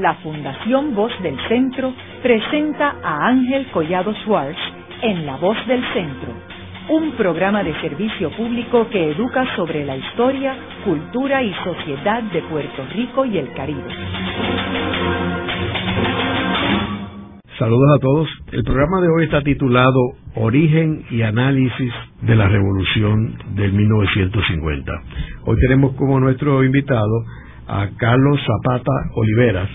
la Fundación Voz del Centro presenta a Ángel Collado Schwartz en La Voz del Centro, un programa de servicio público que educa sobre la historia, cultura y sociedad de Puerto Rico y el Caribe. Saludos a todos. El programa de hoy está titulado Origen y Análisis de la Revolución del 1950. Hoy tenemos como nuestro invitado a Carlos Zapata Oliveras,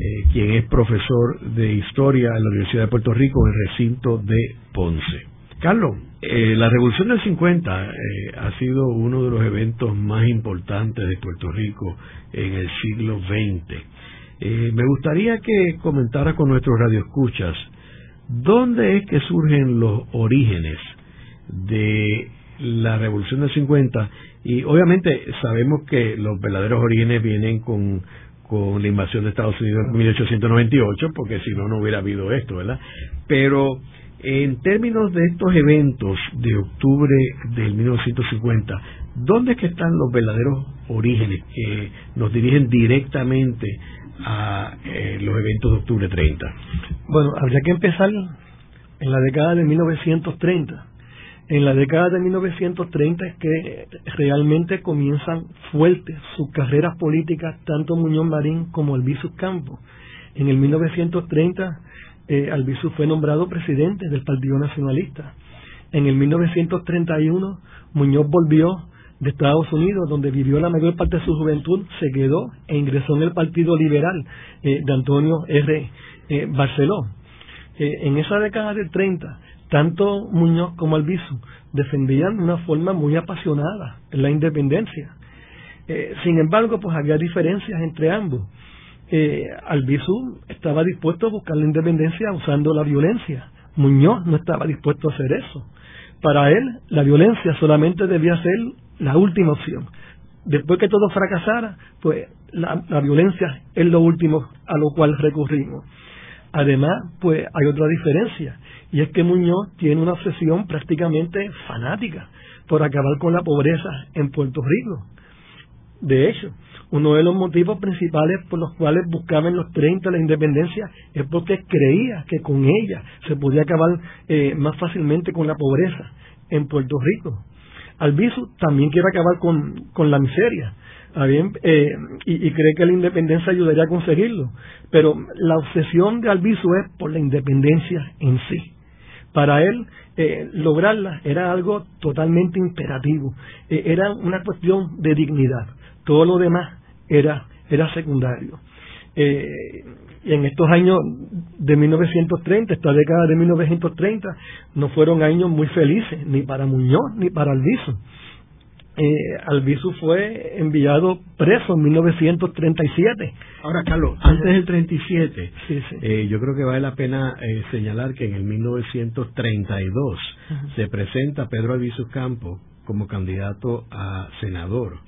eh, quien es profesor de Historia en la Universidad de Puerto Rico en el recinto de Ponce. Carlos, eh, la Revolución del 50 eh, ha sido uno de los eventos más importantes de Puerto Rico en el siglo XX. me gustaría que comentara con nuestros radioescuchas dónde es que surgen los orígenes de la Revolución del 50 y obviamente sabemos que los verdaderos orígenes vienen con, con la invasión de Estados Unidos en 1898, porque si no, no hubiera habido esto, ¿verdad? Pero en términos de estos eventos de octubre del 1950, ¿dónde es que están los verdaderos orígenes que nos dirigen directamente a eh, los eventos de octubre 30? Bueno, habría que empezar en la década de 1930 en la década de 1930 es que realmente comienzan fuertes sus carreras políticas, tanto Muñoz Marín como Albizu Campos. En el 1930, eh, Albizu fue nombrado presidente del Partido Nacionalista. En el 1931, Muñoz volvió de Estados Unidos, donde vivió la mayor parte de su juventud, se quedó e ingresó en el Partido Liberal eh, de Antonio R. Eh, Barceló. Eh, en esa década del 30, tanto Muñoz como Albizu defendían de una forma muy apasionada la independencia. Eh, sin embargo, pues había diferencias entre ambos. Eh, Albizu estaba dispuesto a buscar la independencia usando la violencia. Muñoz no estaba dispuesto a hacer eso. Para él, la violencia solamente debía ser la última opción. Después que todo fracasara, pues la, la violencia es lo último a lo cual recurrimos. Además, pues hay otra diferencia y es que Muñoz tiene una obsesión prácticamente fanática por acabar con la pobreza en Puerto Rico. De hecho, uno de los motivos principales por los cuales buscaba en los 30 la independencia es porque creía que con ella se podía acabar eh, más fácilmente con la pobreza en Puerto Rico. Albizu también quiere acabar con, con la miseria eh, y, cree que la independencia ayudaría a conseguirlo, pero la obsesión de Albizu es por la independencia en sí. Para él, eh, lograrla era algo totalmente imperativo, eh, era una cuestión de dignidad. Todo lo demás era, era secundario. Eh, y en estos años de 1930, esta década de 1930, no fueron años muy felices, ni para Muñoz ni para Alviso eh, Albizu fue enviado preso en 1937. Ahora, Carlos, antes del 37, Eh, yo creo que vale la pena eh, señalar que en el 1932 se presenta Pedro Albizu Campo como candidato a senador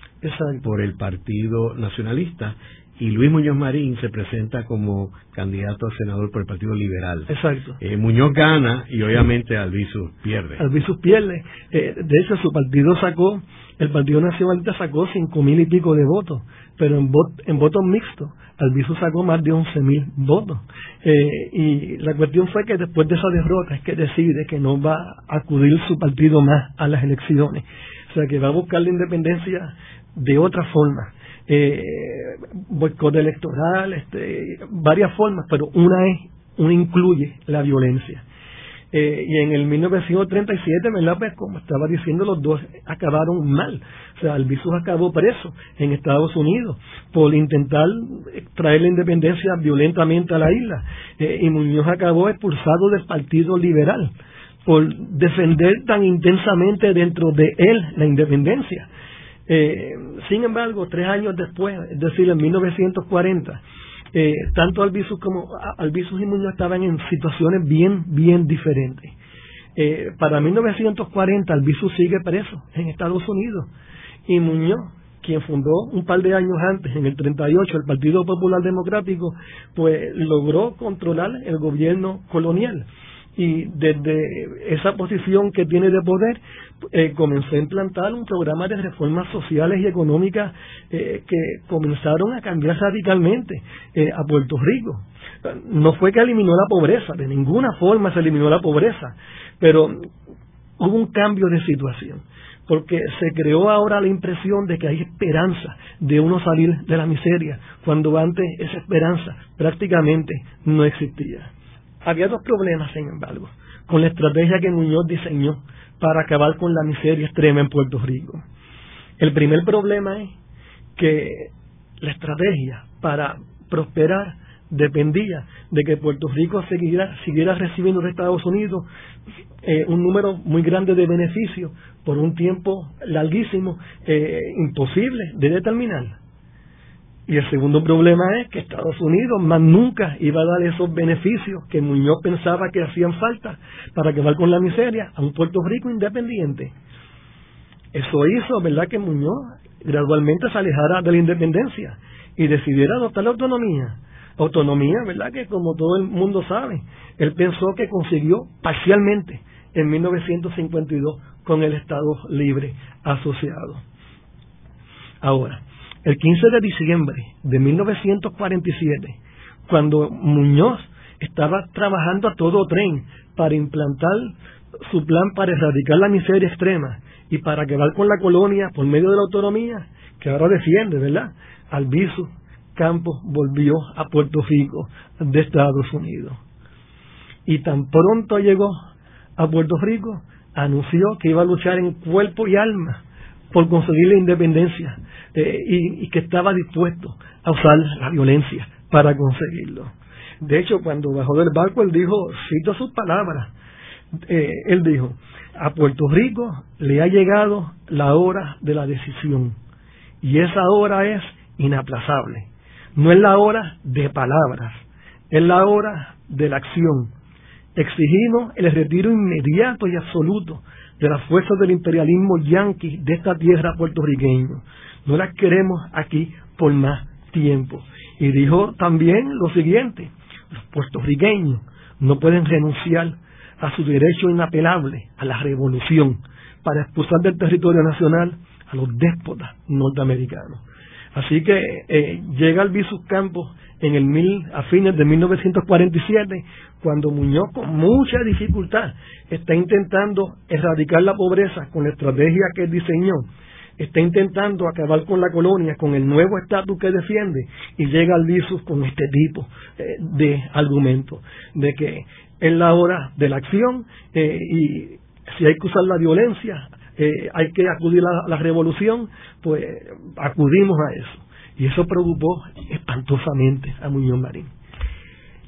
por el Partido Nacionalista y Luis Muñoz Marín se presenta como candidato a senador por el Partido Liberal. Exacto. Eh, Muñoz gana y obviamente Albizu pierde. Albizu pierde. Eh, de hecho, su partido sacó, el Partido Nacionalista sacó cinco mil y pico de votos, pero en, en votos mixtos, Albizu sacó más de once mil votos. Eh, y la cuestión fue que después de esa derrota es que decide que no va a acudir su partido más a las elecciones. O sea, que va a buscar la independencia de otra forma eh, boicot electoral, este, varias formas, pero una es, una incluye la violencia. Eh, y en el 1937, ¿verdad? Pues como estaba diciendo, los dos acabaron mal. O sea, Albizu acabó preso en Estados Unidos por intentar traer la independencia violentamente a la isla. Eh, y Muñoz acabó expulsado del Partido Liberal por defender tan intensamente dentro de él la independencia. Eh, sin embargo, tres años después, es decir, en 1940, eh, tanto Albizu como Albizu y Muñoz estaban en situaciones bien, bien diferentes. Eh, para 1940, Albizu sigue preso en Estados Unidos y Muñoz, quien fundó un par de años antes, en el 38, el Partido Popular Democrático, pues logró controlar el gobierno colonial. Y desde esa posición que tiene de poder eh, comenzó a implantar un programa de reformas sociales y económicas eh, que comenzaron a cambiar radicalmente eh, a Puerto Rico. No fue que eliminó la pobreza, de ninguna forma se eliminó la pobreza, pero hubo un cambio de situación porque se creó ahora la impresión de que hay esperanza de uno salir de la miseria, cuando antes esa esperanza prácticamente no existía. Había dos problemas, sin embargo, con la estrategia que Muñoz diseñó para acabar con la miseria extrema en Puerto Rico. El primer problema es que la estrategia para prosperar dependía de que Puerto Rico siguiera, siguiera recibiendo de Estados Unidos eh, un número muy grande de beneficios por un tiempo larguísimo, eh, imposible de determinar. Y el segundo problema es que Estados Unidos más nunca iba a dar esos beneficios que Muñoz pensaba que hacían falta para acabar con la miseria a un Puerto Rico independiente. Eso hizo, ¿verdad?, que Muñoz gradualmente se alejara de la independencia y decidiera adoptar la autonomía autonomía, ¿verdad? Que como todo el mundo sabe, él pensó que consiguió parcialmente en 1952 con el Estado Libre Asociado. Ahora, el 15 de diciembre de 1947, cuando Muñoz estaba trabajando a todo tren para implantar su plan para erradicar la miseria extrema y para acabar con la colonia por medio de la autonomía, que ahora defiende, ¿verdad? Albizu, Campos volvió a Puerto Rico de Estados Unidos. Y tan pronto llegó a Puerto Rico, anunció que iba a luchar en cuerpo y alma por conseguir la independencia eh, y, que estaba dispuesto a usar la violencia para conseguirlo. De hecho, cuando bajó del barco, él dijo, cito sus palabras, eh, él dijo, a Puerto Rico le ha llegado la hora de la decisión y esa hora es inaplazable. No es la hora de palabras, es la hora de la acción. Exigimos el retiro inmediato y absoluto de las fuerzas del imperialismo yanqui de esta tierra puertorriqueña. No las queremos aquí por más tiempo. Y dijo también lo siguiente, los puertorriqueños no pueden renunciar a su derecho inapelable a la revolución para expulsar del territorio nacional a los déspotas norteamericanos. Así que eh, llega al Campos en el mil, a fines de 1947, cuando Muñoz con mucha dificultad está intentando erradicar la pobreza con la estrategia que diseñó, está intentando acabar con la colonia, con el nuevo estatus que defiende, y llega al Visus con este tipo eh, de argumento, de que es la hora de la acción eh, y si hay que usar la violencia, eh, hay que acudir a la revolución, pues acudimos a eso. Y eso preocupó espantosamente a Muñoz Marín.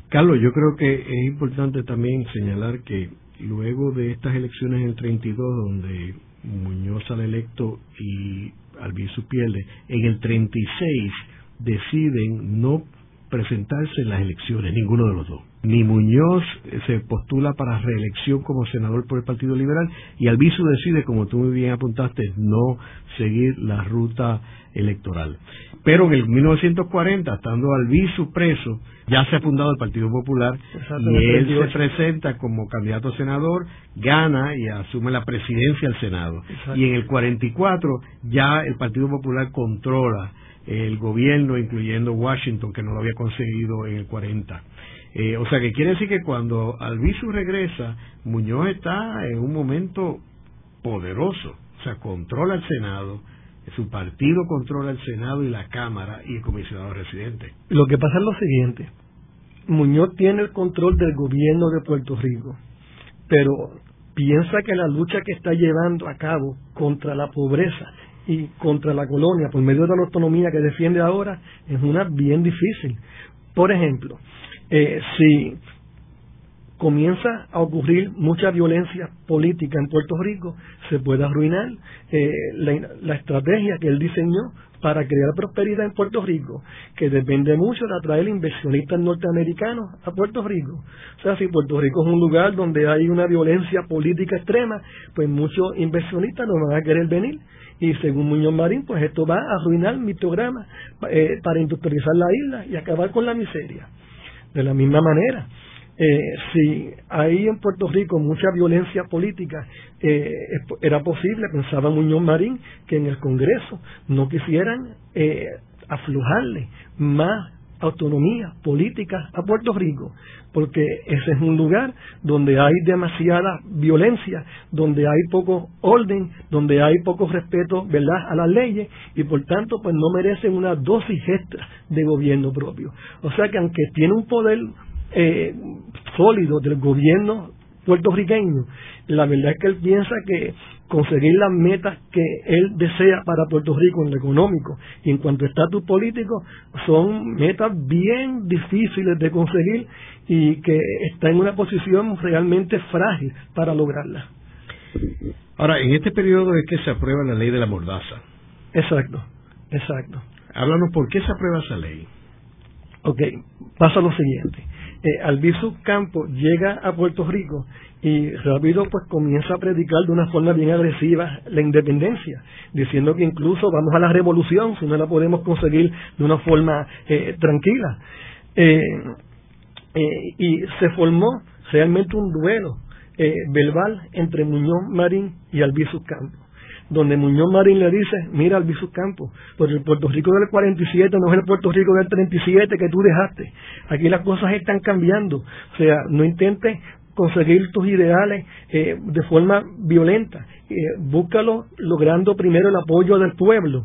Carlos, yo creo que es importante también señalar que luego de estas elecciones en el 32, donde Muñoz sale electo y Albizu pierde, en el 36 deciden no presentarse en las elecciones, ninguno de los dos ni Muñoz se postula para reelección como senador por el Partido Liberal y Albizu decide, como tú muy bien apuntaste, no seguir la ruta electoral. Pero en el 1940, estando Albizu preso, ya se ha fundado el Partido Popular y él se presenta como candidato a senador, gana y asume la presidencia del Senado. Y en el 44 ya el Partido Popular controla el gobierno, incluyendo Washington, que no lo había conseguido en el 40. Eh, o sea que quiere decir que cuando Albizu regresa, Muñoz está en un momento poderoso, o sea, controla el Senado, su partido controla el Senado y la Cámara y el comisionado residente. Lo que pasa es lo siguiente, Muñoz tiene el control del gobierno de Puerto Rico, pero piensa que la lucha que está llevando a cabo contra la pobreza y contra la colonia por medio de la autonomía que defiende ahora es una bien difícil. Por ejemplo, eh, si comienza a ocurrir mucha violencia política en Puerto Rico, se puede arruinar eh, la, estrategia que él diseñó para crear prosperidad en Puerto Rico, que depende mucho de atraer inversionistas norteamericanos a Puerto Rico. O sea, si Puerto Rico es un lugar donde hay una violencia política extrema, pues muchos inversionistas no van a querer venir. Y según Muñoz Marín, pues esto va a arruinar mi programa eh, para industrializar la isla y acabar con la miseria. De la misma manera, eh, si hay en Puerto Rico mucha violencia política, eh, era posible, pensaba Muñoz Marín, que en el Congreso no quisieran eh, aflojarle más autonomía política a Puerto Rico, porque ese es un lugar donde hay demasiada violencia, donde hay poco orden, donde hay poco respeto, ¿verdad?, a las leyes y por tanto pues no merecen una dosis extra de gobierno propio. O sea que aunque tiene un poder eh, sólido del gobierno puertorriqueño, la verdad es que él piensa que conseguir las metas que él desea para Puerto Rico en lo económico y en cuanto a estatus político son metas bien difíciles de conseguir y que está en una posición realmente frágil para lograrlas. Ahora, en este periodo es que se aprueba la ley de la mordaza. Exacto, exacto. Háblanos por qué se aprueba esa ley. Ok, pasa lo siguiente. Eh, Campo llega a Puerto Rico y rápido pues comienza a predicar de una forma bien agresiva la independencia, diciendo que incluso vamos a la revolución si no la podemos conseguir de una forma eh, tranquila. Eh, eh, y se formó realmente un duelo verbal entre Muñoz Marín y Albizu Campo donde Muñoz Marín le dice, mira Albizu Campo, pues el Puerto Rico del 47 no es el Puerto Rico del 37 que tú dejaste. Aquí las cosas están cambiando. O sea, no intentes conseguir tus ideales eh, de forma violenta. Eh, búscalo logrando primero el apoyo del pueblo.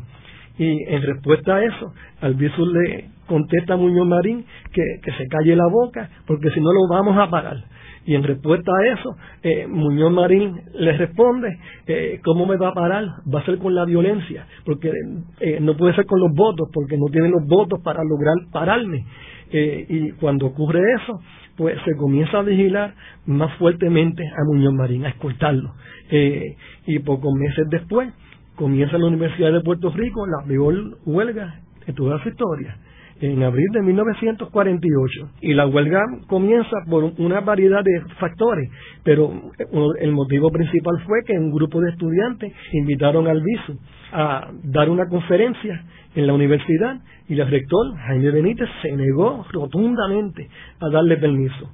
Y en respuesta a eso, Albizu le contesta a Muñoz Marín que, que se calle la boca, porque si no lo vamos a parar. Y en respuesta a eso, eh, Muñoz Marín le responde, eh, ¿cómo me va a parar? Va a ser con la violencia, porque eh, no puede ser con los votos, porque no tienen los votos para lograr pararme. Eh, y cuando ocurre eso, pues se comienza a vigilar más fuertemente a Muñoz Marín, a escoltarlo. Eh, y pocos meses después comienza la Universidad de Puerto Rico la peor huelga de toda su historia en abril de 1948 y la huelga comienza por una variedad de factores, pero el motivo principal fue que un grupo de estudiantes invitaron al viso a dar una conferencia en la universidad y el rector Jaime Benítez se negó rotundamente a darle permiso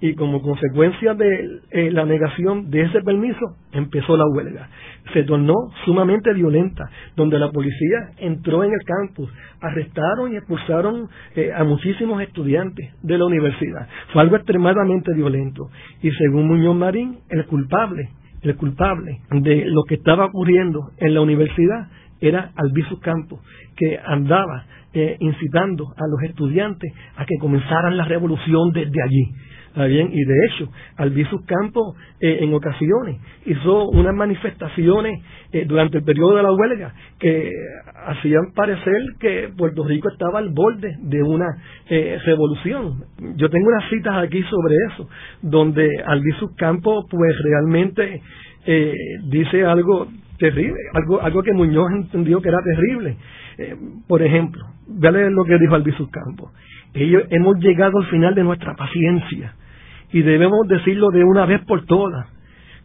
y como consecuencia de eh, la negación de ese permiso empezó la huelga. Se tornó sumamente violenta, donde la policía entró en el campus, arrestaron y expulsaron eh, a muchísimos estudiantes de la universidad. Fue algo extremadamente violento. Y según Muñoz Marín, el culpable, el culpable de lo que estaba ocurriendo en la universidad era Albizu Campos, que andaba eh, incitando a los estudiantes a que comenzaran la revolución desde allí bien? Y de hecho, Albizu Campo eh, en ocasiones hizo unas manifestaciones eh, durante el periodo de la huelga que hacían parecer que Puerto Rico estaba al borde de una eh, revolución. Yo tengo unas citas aquí sobre eso, donde Albizu Campo pues realmente dice algo terrible, algo, algo que Muñoz entendió que era terrible. por ejemplo, vean lo que dijo Albizu Campo. Ellos hemos llegado al final de nuestra paciencia y debemos decirlo de una vez por todas,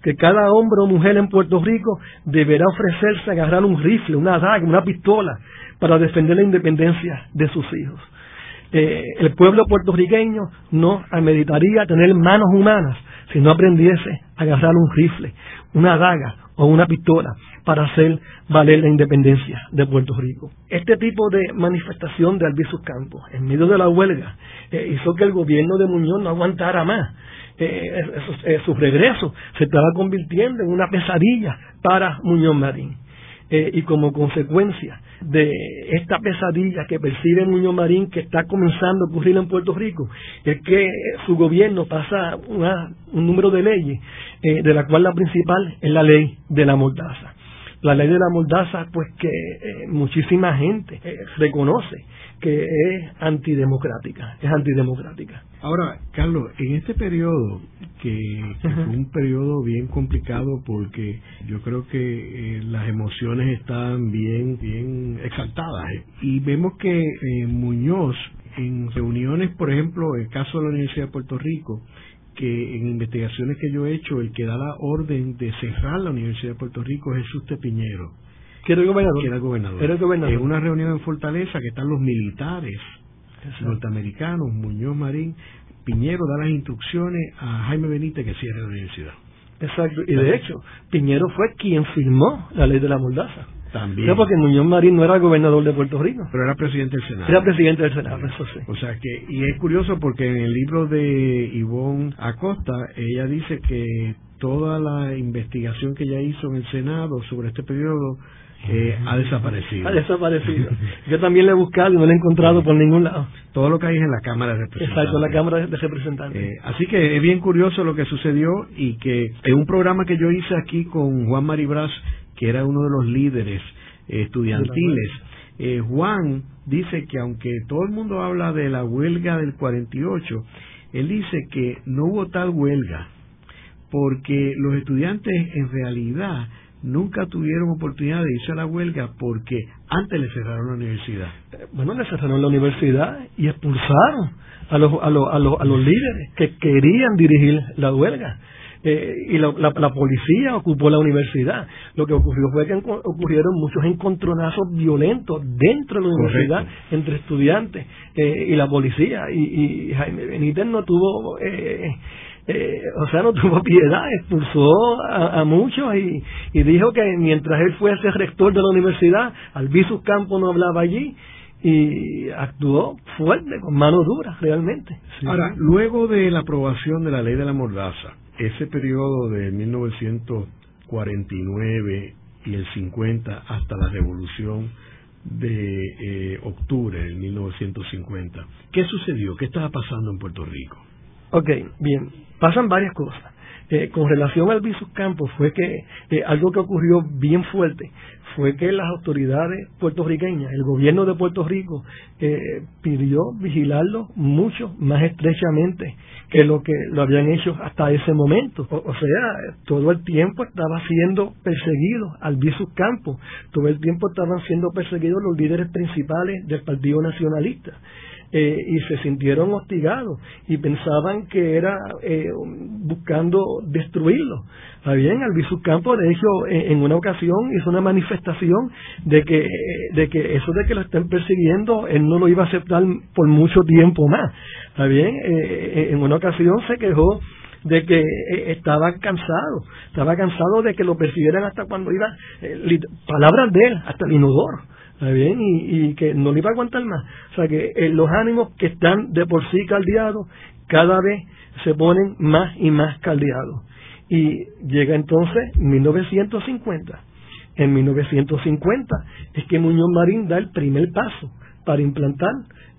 que cada hombre o mujer en Puerto Rico deberá ofrecerse a agarrar un rifle, una daga, una pistola para defender la independencia de sus hijos. Eh, el pueblo puertorriqueño no ameritaría tener manos humanas si no aprendiese a agarrar un rifle, una daga o una pistola para hacer valer la independencia de Puerto Rico. Este tipo de manifestación de Albizu Campos en medio de la huelga eh, hizo que el gobierno de Muñoz no aguantara más. Eh, eh, su regreso se estaba convirtiendo en una pesadilla para Muñoz Marín. Y como consecuencia de esta pesadilla que percibe Muñoz Marín que está comenzando a ocurrir en Puerto Rico, es que su gobierno pasa un número de leyes, de la cual la principal es la ley de la mordaza la ley de la mordaza, pues que eh, muchísima gente eh, reconoce que es antidemocrática, es antidemocrática. Ahora, Carlos, en este periodo, que, fue un periodo bien complicado porque yo creo que eh, las emociones estaban bien, bien exaltadas, y vemos que Muñoz, en reuniones, por ejemplo, el caso de la Universidad de Puerto Rico, que en investigaciones que yo he hecho, el que da la orden de cerrar la Universidad de Puerto Rico es Jesús Piñero. Que era el gobernador. Que era el gobernador. Era el gobernador. En una reunión en Fortaleza que están los militares norteamericanos, Muñoz Marín, Piñero da las instrucciones a Jaime Benítez que cierre la universidad. Exacto, y de hecho, Piñero fue quien firmó la ley de la mordaza. También. porque Muñoz Marín no era gobernador de Puerto Rico. Pero era presidente del Senado. Era presidente del Senado, eso sí. O sea que, y es curioso porque en el libro de Ivonne Acosta, ella dice que toda la investigación que ella hizo en el Senado sobre este periodo eh, ha desaparecido. Ha desaparecido. Yo también le he buscado y no le he encontrado por ningún lado. Todo lo que hay es en la Cámara de Representantes. Exacto, la Cámara de Representantes. Eh, así que es bien curioso lo que sucedió y que en un programa que yo hice aquí con Juan Maribras, que era uno de los líderes estudiantiles, eh, Juan dice que aunque todo el mundo habla de la huelga del 48, él dice que no hubo tal huelga porque los estudiantes en realidad nunca tuvieron oportunidad de irse a la huelga porque antes le cerraron la universidad. Eh, bueno, le cerraron la universidad y expulsaron a los, a los, a los, a los líderes que querían dirigir la huelga. Eh, y la, la, policía ocupó la universidad. Lo que ocurrió fue que ocurrieron muchos encontronazos violentos dentro de la universidad entre estudiantes eh, y la policía. Y, y, Jaime Benítez no tuvo eh, eh, o sea, no tuvo piedad, expulsó a, muchos y, y, dijo que mientras él fuese rector de la universidad, Albizus Campo no hablaba allí y actuó fuerte, con mano dura, realmente. Ahora, luego de la aprobación de la ley de la mordaza, ese periodo de 1949 y el 50 hasta la revolución de eh, octubre de 1950, ¿qué sucedió? ¿Qué estaba pasando en Puerto Rico? Ok, bien, pasan varias cosas. Eh, con relación al Visus Campos fue que eh, algo que ocurrió bien fuerte fue que las autoridades puertorriqueñas, el gobierno de Puerto Rico, eh, pidió vigilarlo mucho más estrechamente que lo que lo habían hecho hasta ese momento. O, sea, todo el tiempo estaba siendo perseguido al Visus Campos, todo el tiempo estaban siendo perseguidos los líderes principales del Partido Nacionalista. Eh, y se sintieron hostigados y pensaban que era eh, buscando destruirlo. ¿Está bien? Albizu Campo, de hecho, en, una ocasión hizo una manifestación de que, de que eso de que lo estén persiguiendo, él no lo iba a aceptar por mucho tiempo más. ¿Está bien? Eh, en una ocasión se quejó de que estaba cansado, estaba cansado de que lo persiguieran hasta cuando iba, palabras de él, hasta el inodoro bien? Y, que no le iba a aguantar más. O sea que eh, los ánimos que están de por sí caldeados, cada vez se ponen más y más caldeados. Y llega entonces 1950. En 1950 es que Muñoz Marín da el primer paso para implantar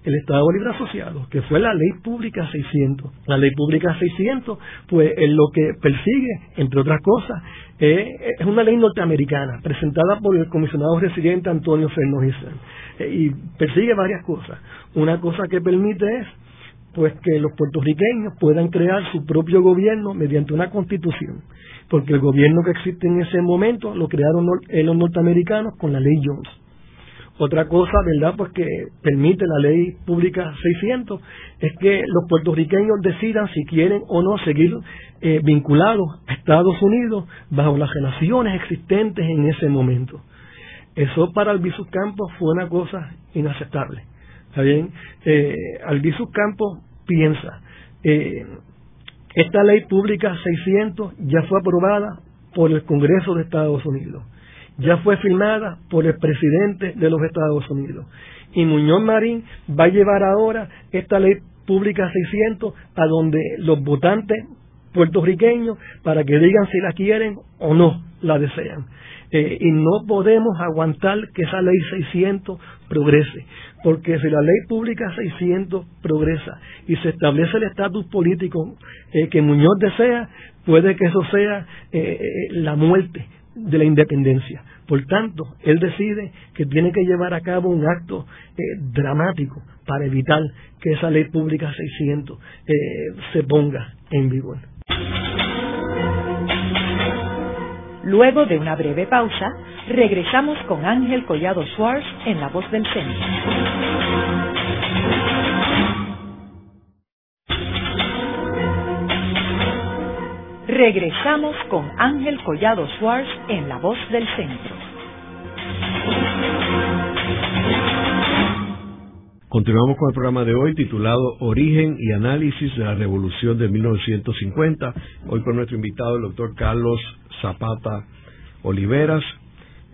el Estado Libre Asociado, que fue la Ley Pública 600. La Ley Pública 600, pues en lo que persigue, entre otras cosas, es una ley norteamericana presentada por el comisionado residente Antonio Fernández eh, y persigue varias cosas. Una cosa que permite es pues que los puertorriqueños puedan crear su propio gobierno mediante una constitución, porque el gobierno que existe en ese momento lo crearon los norteamericanos con la ley Jones. Otra cosa, ¿verdad?, pues que permite la ley pública 600 es que los puertorriqueños decidan si quieren o no seguir eh, vinculados a Estados Unidos bajo las relaciones existentes en ese momento. Eso para Albizu Campos fue una cosa inaceptable. ¿Está bien? Eh, Albizu Campos piensa, eh, esta ley pública 600 ya fue aprobada por el Congreso de Estados Unidos ya fue firmada por el presidente de los Estados Unidos. Y Muñoz Marín va a llevar ahora esta ley pública 600 a donde los votantes puertorriqueños para que digan si la quieren o no la desean. Eh, y no podemos aguantar que esa ley 600 progrese, porque si la ley pública 600 progresa y se establece el estatus político eh, que Muñoz desea, puede que eso sea eh, la muerte de la independencia. Por tanto, él decide que tiene que llevar a cabo un acto eh, dramático para evitar que esa ley pública 600 eh, se ponga en vigor. Luego de una breve pausa, regresamos con Ángel Collado Schwartz en La Voz del Centro. Regresamos con Ángel Collado Schwartz en La Voz del Centro. Continuamos con el programa de hoy titulado Origen y Análisis de la Revolución de 1950. Hoy con nuestro invitado, el doctor Carlos Zapata Oliveras,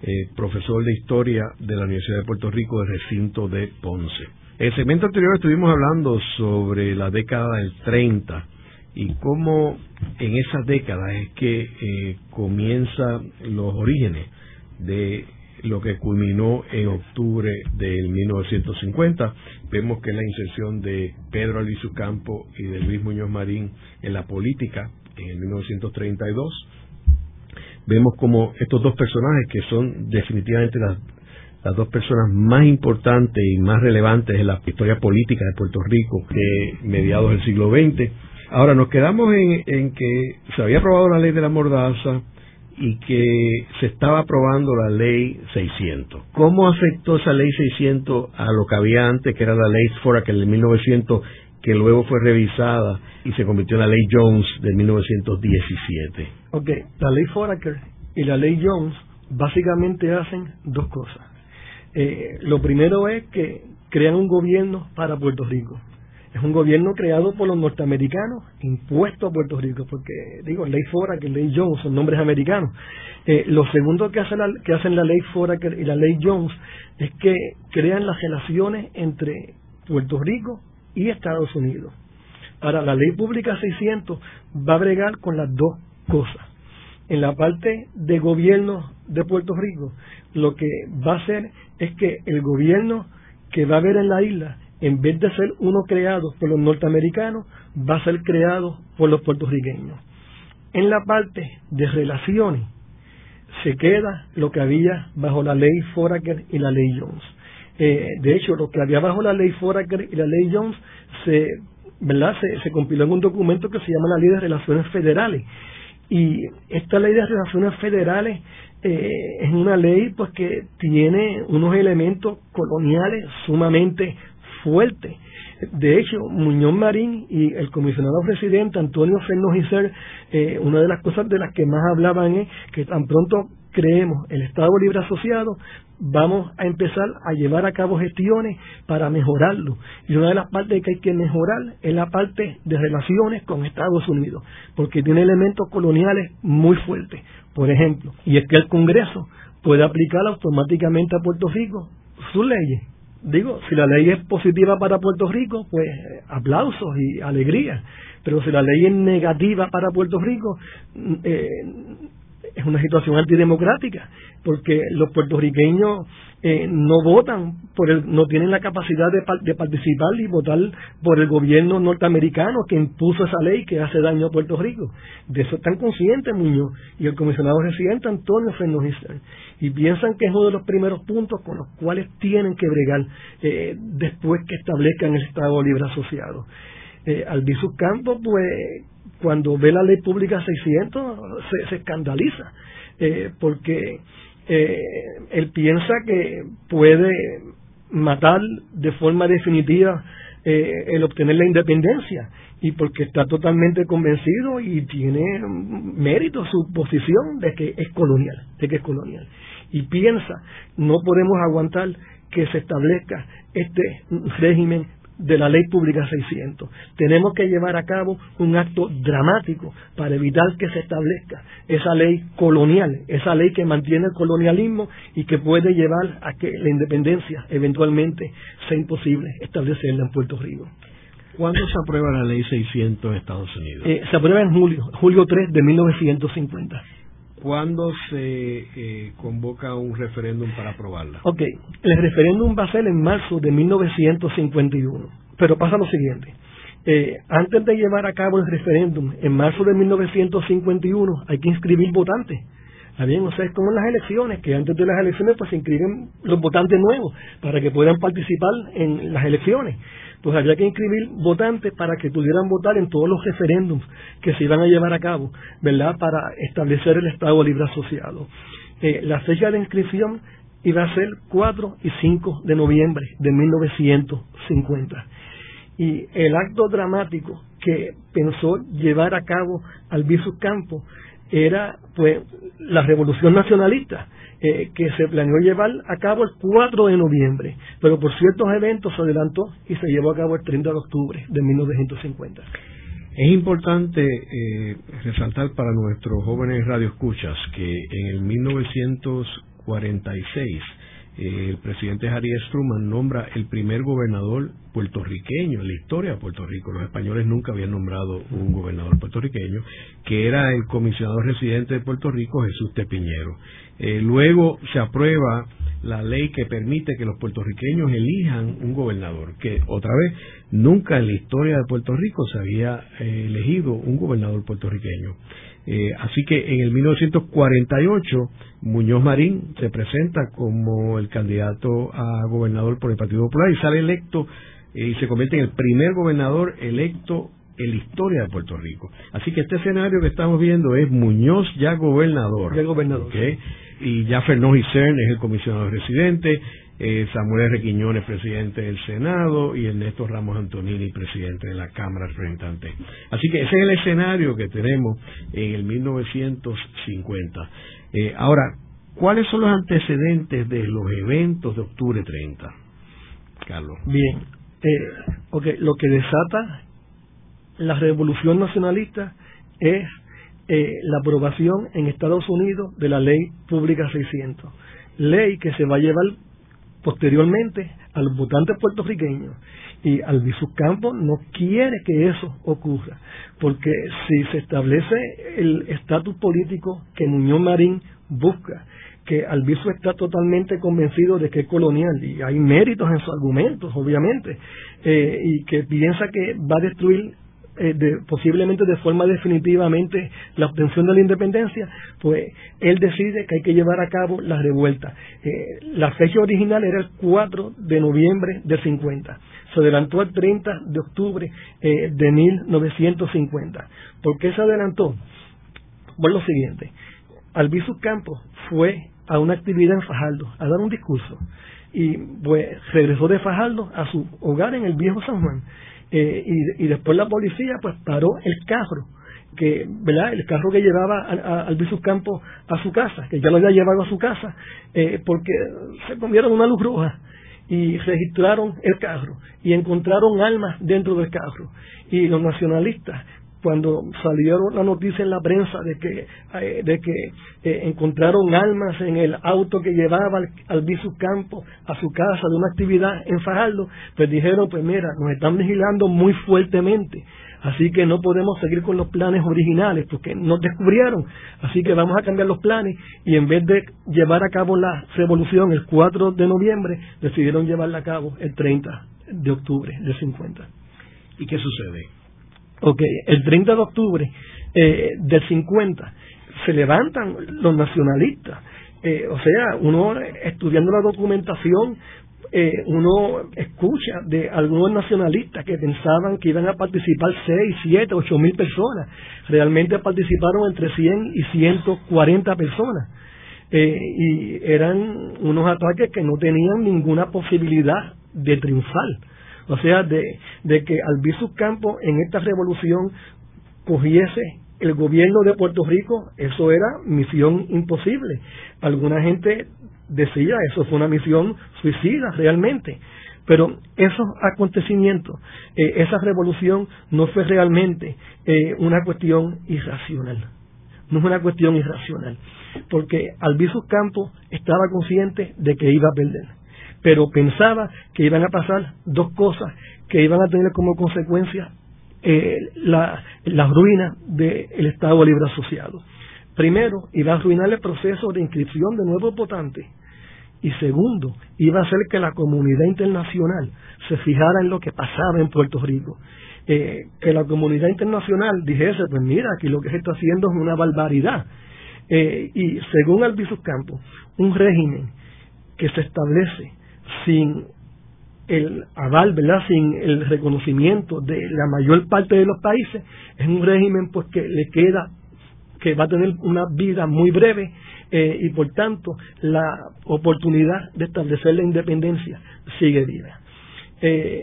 eh, profesor de Historia de la Universidad de Puerto Rico del recinto de Ponce. En el segmento anterior estuvimos hablando sobre la década del 30 y cómo en esa década es que eh, comienzan los orígenes de lo que culminó en octubre del 1950. Vemos que la inserción de Pedro Albizu Campo y de Luis Muñoz Marín en la política en el 1932. Vemos como estos dos personajes, que son definitivamente las, las dos personas más importantes y más relevantes en la historia política de Puerto Rico de mediados del siglo XX. Ahora nos quedamos en, en que se había aprobado la ley de la mordaza, y que se estaba aprobando la ley 600. ¿Cómo afectó esa ley 600 a lo que había antes, que era la ley Foraker de 1900, que luego fue revisada y se convirtió en la ley Jones de 1917? Ok, la ley Foraker y la ley Jones básicamente hacen dos cosas. Eh, lo primero es que crean un gobierno para Puerto Rico es un gobierno creado por los norteamericanos, impuesto a Puerto Rico, porque digo, ley Foraker, ley Jones, son nombres americanos. Eh, lo segundo que, la, que hacen la ley Foraker y la ley Jones es que crean las relaciones entre Puerto Rico y Estados Unidos. Ahora, la ley pública 600 va a bregar con las dos cosas. En la parte de gobierno de Puerto Rico, lo que va a hacer es que el gobierno que va a haber en la isla en vez de ser uno creado por los norteamericanos, va a ser creado por los puertorriqueños. En la parte de relaciones se queda lo que había bajo la ley Foraker y la ley Jones. Eh, de hecho, lo que había bajo la ley Foraker y la ley Jones se, ¿verdad? Se, compiló en un documento que se llama la Ley de Relaciones Federales. Y esta ley de relaciones federales eh, es una ley pues que tiene unos elementos coloniales sumamente fuerte. De hecho, Muñoz Marín y el comisionado presidente Antonio Fernández eh, una de las cosas de las que más hablaban es que tan pronto creemos el Estado Libre Asociado, vamos a empezar a llevar a cabo gestiones para mejorarlo. Y una de las partes que hay que mejorar es la parte de relaciones con Estados Unidos, porque tiene elementos coloniales muy fuertes. Por ejemplo, y es que el Congreso puede aplicar automáticamente a Puerto Rico sus leyes digo, si la ley es positiva para Puerto Rico, pues aplausos y alegría. Pero si la ley es negativa para Puerto Rico, mm, eh, es una situación antidemocrática, porque los puertorriqueños eh, no votan, por el, no tienen la capacidad de, participar y votar por el gobierno norteamericano que impuso esa ley que hace daño a Puerto Rico. De eso están conscientes Muñoz y el comisionado residente Antonio Fernández y piensan que es uno de los primeros puntos con los cuales tienen que bregar eh, después que establezcan el Estado Libre Asociado. Eh, Albizu Campos, pues, cuando ve la ley pública 600, se, escandaliza, eh, porque eh, él piensa que puede matar de forma definitiva eh, el obtener la independencia y porque está totalmente convencido y tiene mérito su posición de que es colonial, de que es colonial. Y piensa, no podemos aguantar que se establezca este régimen de la ley pública 600. Tenemos que llevar a cabo un acto dramático para evitar que se establezca esa ley colonial, esa ley que mantiene el colonialismo y que puede llevar a que la independencia eventualmente sea imposible establecerla en Puerto Rico. ¿Cuándo se aprueba la ley 600 en Estados Unidos? Eh, se aprueba en julio, julio 3 de 1950. ¿Cuándo se eh, convoca un referéndum para aprobarla? Ok, el referéndum va a ser en marzo de 1951, pero pasa lo siguiente. Eh, antes de llevar a cabo el referéndum en marzo de 1951 hay que inscribir votantes. ¿Está bien? O sea, es como en las elecciones, que antes de las elecciones pues se inscriben los votantes nuevos para que puedan participar en las elecciones pues había que inscribir votantes para que pudieran votar en todos los referéndums que se iban a llevar a cabo, ¿verdad?, para establecer el Estado Libre Asociado. Eh, la fecha de inscripción iba a ser 4 y 5 de noviembre de 1950. Y el acto dramático que pensó llevar a cabo Albizu Campo era pues la revolución nacionalista eh, que se planeó llevar a cabo el 4 de noviembre, pero por ciertos eventos se adelantó y se llevó a cabo el 30 de octubre de 1950. Es importante eh, resaltar para nuestros jóvenes radioescuchas que en el 1946 eh, el presidente Harry Truman nombra el primer gobernador puertorriqueño en la historia de Puerto Rico. Los españoles nunca habían nombrado un gobernador puertorriqueño, que era el comisionado residente de Puerto Rico, Jesús Tepiñero. Eh, luego se aprueba la ley que permite que los puertorriqueños elijan un gobernador, que otra vez nunca en la historia de Puerto Rico se había eh, elegido un gobernador puertorriqueño. Eh, así que en el 1948 Muñoz Marín se presenta como el candidato a gobernador por el Partido Popular y sale electo y se convierte en el primer gobernador electo en la historia de Puerto Rico. Así que este escenario que estamos viendo es Muñoz ya gobernador. Ya gobernador y ya Fernández Cern es el comisionado residente, eh, Samuel R. Quiñones, presidente del Senado, y Ernesto Ramos Antonini, presidente de la Cámara de Representantes. Así que ese es el escenario que tenemos en el 1950. Eh, ahora, ¿cuáles son los antecedentes de los eventos de octubre 30? Carlos. Bien, eh, lo que desata la revolución nacionalista es eh, la aprobación en Estados Unidos de la ley pública 600, ley que se va a llevar posteriormente a los votantes puertorriqueños. Y Albizu Campos no quiere que eso ocurra, porque si se establece el estatus político que Muñoz Marín busca, que Albizu está totalmente convencido de que es colonial y hay méritos en sus argumentos, obviamente, eh, y que piensa que va a destruir eh, posiblemente de forma definitivamente la obtención de la independencia, pues él decide que hay que llevar a cabo la revuelta. Eh, la fecha original era el 4 de noviembre del 50. Se adelantó al 30 de octubre eh, de 1950. ¿Por qué se adelantó? Por lo siguiente. Albizu Campos fue a una actividad en Fajardo a dar un discurso y pues regresó de Fajardo a su hogar en el viejo San Juan eh, y, después la policía pues paró el carro que verdad el carro que llevaba al Visus Campo a su casa que ya lo había llevado a su casa eh, porque se comieron una luz roja y registraron el carro y encontraron armas dentro del carro. Y los nacionalistas cuando salieron la noticia en la prensa de que eh, de que eh, encontraron armas en el auto que llevaba al, al Campo a su casa de una actividad en Fajardo, pues dijeron, pues mira, nos están vigilando muy fuertemente, así que no podemos seguir con los planes originales porque nos descubrieron, así que vamos a cambiar los planes y en vez de llevar a cabo la revolución el 4 de noviembre, decidieron llevarla a cabo el 30 de octubre del 50. ¿Y qué sucede? Ok, el 30 de octubre eh, del 50 se levantan los nacionalistas. Eh, o sea, uno estudiando la documentación, eh, uno escucha de algunos nacionalistas que pensaban que iban a participar 6, 7, 8 mil personas. Realmente participaron entre 100 y 140 personas. y eran unos ataques que no tenían ninguna posibilidad de triunfar. O sea, de, de que Albizu Campo en esta revolución cogiese el gobierno de Puerto Rico, eso era misión imposible. Alguna gente decía, eso fue una misión suicida realmente. Pero esos acontecimientos, eh, esa revolución no fue realmente eh, una cuestión irracional. No es una cuestión irracional. Porque Albizu Campo estaba consciente de que iba a perder pero pensaba que iban a pasar dos cosas que iban a tener como consecuencia eh, la, ruina del Estado Libre Asociado. Primero, iba a arruinar el proceso de inscripción de nuevos votantes. Y segundo, iba a hacer que la comunidad internacional se fijara en lo que pasaba en Puerto Rico. Eh, que la comunidad internacional dijese, pues mira, aquí lo que se está haciendo es una barbaridad. Eh, y según Albizus Campos, un régimen que se establece sin el aval, ¿verdad? sin el reconocimiento de la mayor parte de los países, es un régimen pues que le queda, que va a tener una vida muy breve eh, y por tanto la oportunidad de establecer la independencia sigue viva. Eh,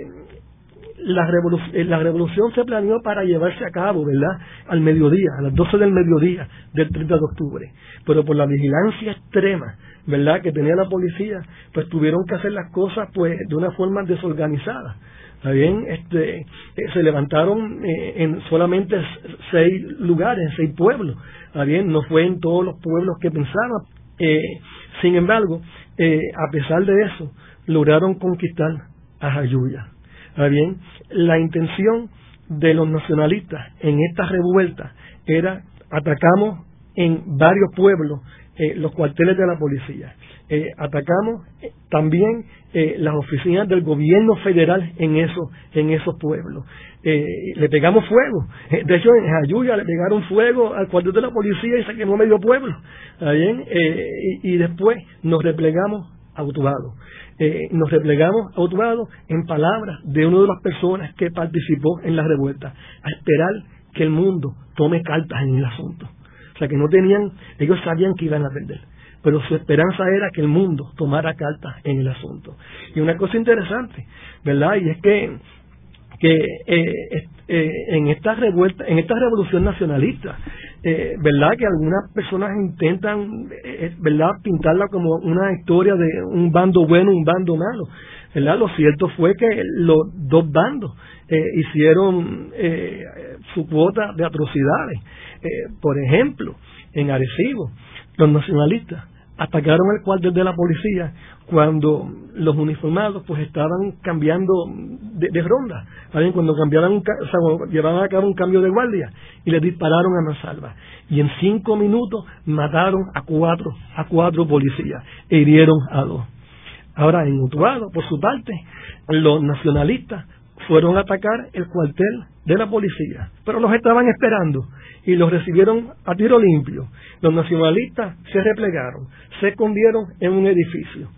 la, eh, la revolución se planeó para llevarse a cabo, ¿verdad? Al mediodía, a las 12 del mediodía del 30 de octubre. Pero por la vigilancia extrema, ¿verdad? Que tenía la policía, pues tuvieron que hacer las cosas pues de una forma desorganizada. ¿Está bien? Este, eh, se levantaron eh, en solamente seis lugares, en seis pueblos. ¿Está bien? No fue en todos los pueblos que pensaban. sin embargo, a pesar de eso, lograron conquistar a Jayuya bien? La intención de los nacionalistas en esta revuelta era atacamos en varios pueblos eh, los cuarteles de la policía. Eh, atacamos eh, también las oficinas del gobierno federal en esos en esos pueblos. le pegamos fuego. De hecho, en Ayuya le pegaron fuego al cuartel de la policía y se quemó medio pueblo. bien? Y, y, después nos replegamos a Utuado. Eh, nos replegamos a en palabras de una de las personas que participó en la revuelta, a esperar que el mundo tome cartas en el asunto. O sea que no tenían, ellos sabían que iban a perder, pero su esperanza era que el mundo tomara cartas en el asunto. Y una cosa interesante, ¿verdad? Y es que que eh, eh, en esta revuelta, en esta revolución nacionalista, eh, verdad que algunas personas intentan, verdad, pintarla como una historia de un bando bueno, un bando malo, verdad. Lo cierto fue que los dos bandos hicieron su cuota de atrocidades. por ejemplo, en Arecibo, los nacionalistas atacaron el cuartel de la policía cuando los uniformados pues estaban cambiando de, ronda, cuando cambiaban o llevaban a cabo un cambio de guardia y le dispararon a Mansalva y en cinco minutos mataron a cuatro a cuatro policías e hirieron a dos. Ahora en Utuado, por su parte, los nacionalistas fueron a atacar el cuartel de la policía, pero los estaban esperando y los recibieron a tiro limpio. Los nacionalistas se replegaron, se escondieron en un edificio.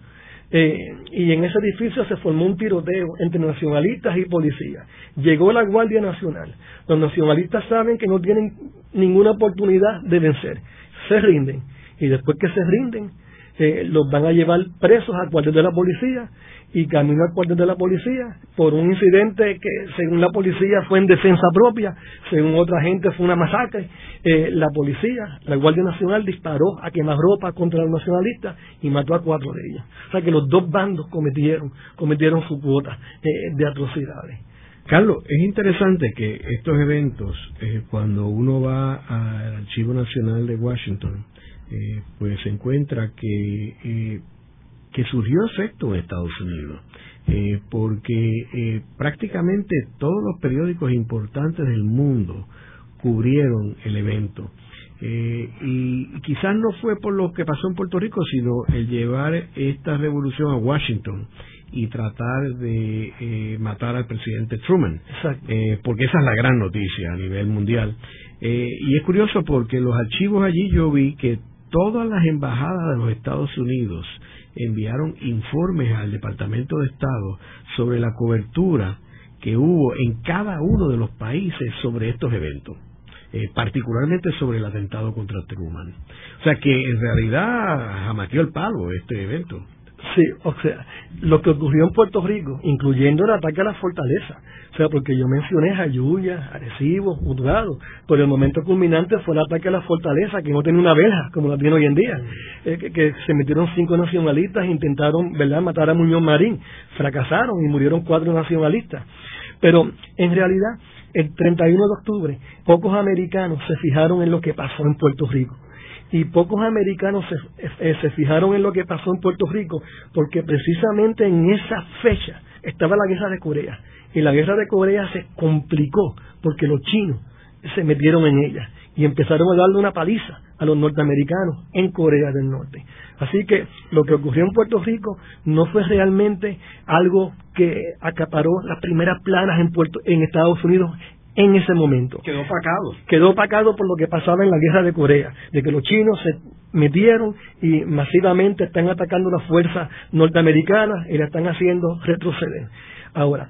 Eh, y en ese edificio se formó un tiroteo entre nacionalistas y policías. Llegó la Guardia Nacional. Los nacionalistas saben que no tienen ninguna oportunidad de vencer. Se rinden. Y después que se rinden, eh, los van a llevar presos al cuartel de la policía y camino al cuartel de la policía por un incidente que según la policía fue en defensa propia, según otra gente fue una masacre. Eh, la policía, la Guardia Nacional disparó a quemarropa contra los nacionalistas y mató a cuatro de ellos. O sea que los dos bandos cometieron, cometieron su cuota eh, de atrocidades. Carlos, es interesante que estos eventos, eh, cuando uno va al Archivo Nacional de Washington, pues se encuentra que que surgió efecto en Estados Unidos, eh, porque eh, prácticamente todos los periódicos importantes del mundo cubrieron el evento. Eh, y quizás no fue por lo que pasó en Puerto Rico, sino el llevar esta revolución a Washington y tratar de matar al presidente Truman, porque esa es la gran noticia a nivel mundial. y es curioso porque los archivos allí yo vi que todas las embajadas de los Estados Unidos enviaron informes al Departamento de Estado sobre la cobertura que hubo en cada uno de los países sobre estos eventos, eh, particularmente sobre el atentado contra Truman. O sea que en realidad jamaqueó el palo este evento. Sí, o sea, lo que ocurrió en Puerto Rico, incluyendo el ataque a la fortaleza, o sea, porque yo mencioné Jayuya, Arecibo, Utuado, pero el momento culminante fue el ataque a la fortaleza, que no tenía una verja, como la tiene hoy en día, eh, que, se metieron cinco nacionalistas e intentaron, ¿verdad?, matar a Muñoz Marín, fracasaron y murieron cuatro nacionalistas. Pero, en realidad, el 31 de octubre, pocos americanos se fijaron en lo que pasó en Puerto Rico y pocos americanos se, se, fijaron en lo que pasó en Puerto Rico porque precisamente en esa fecha estaba la guerra de Corea y la guerra de Corea se complicó porque los chinos se metieron en ella y empezaron a darle una paliza a los norteamericanos en Corea del Norte. Así que lo que ocurrió en Puerto Rico no fue realmente algo que acaparó las primeras planas en, Puerto, en Estados Unidos en ese momento. Quedó opacado. Quedó opacado por lo que pasaba en la guerra de Corea, de que los chinos se metieron y masivamente están atacando las fuerzas norteamericanas y la están haciendo retroceder. Ahora,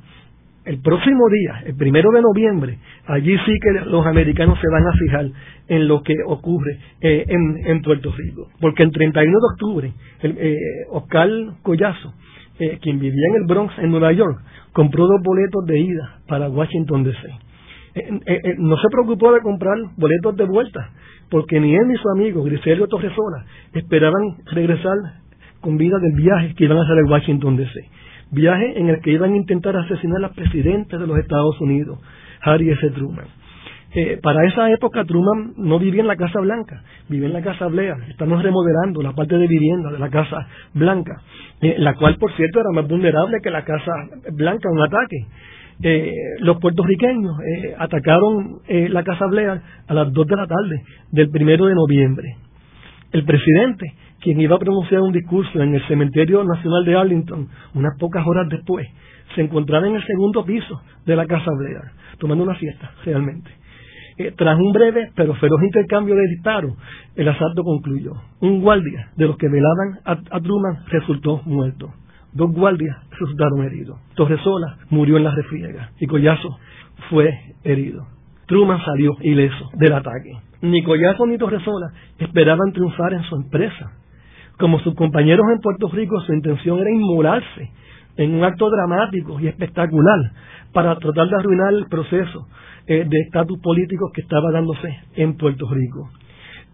el próximo día, el primero de noviembre, allí sí que los americanos se van a fijar en lo que ocurre eh, en, Puerto Rico. Porque el 31 de octubre, el, eh, Oscar Collazo eh, quien vivía en el Bronx, en Nueva York, compró dos boletos de ida para Washington, D.C. Eh, no se preocupó de comprar boletos de vuelta, porque ni él ni su amigo, Griselio Torresola, esperaban regresar con vida del viaje que iban a hacer a Washington, D.C. Viaje en el que iban a intentar asesinar al presidente de los Estados Unidos, Harry S. Truman. Eh, para esa época Truman no vivía en la Casa Blanca, vivía en la Casa Blair. Estamos remodelando la parte de vivienda de la Casa Blanca, eh, la cual, por cierto, era más vulnerable que la Casa Blanca a un ataque. Eh, los puertorriqueños atacaron la Casa Blair a las 2 de la tarde del primero de noviembre. El presidente, quien iba a pronunciar un discurso en el Cementerio Nacional de Arlington unas pocas horas después, se encontraba en el segundo piso de la Casa Blair, tomando una fiesta, realmente. Eh, tras un breve pero feroz intercambio de disparos, el asalto concluyó. Un guardia de los que velaban a, Truman resultó muerto. Dos guardias resultaron heridos. Torresola murió en la refriega y Collazo fue herido. Truman salió ileso del ataque. Ni Collazo ni Torresola esperaban triunfar en su empresa. Como sus compañeros en Puerto Rico, su intención era inmolarse en un acto dramático y espectacular para tratar de arruinar el proceso eh, de estatus político que estaba dándose en Puerto Rico.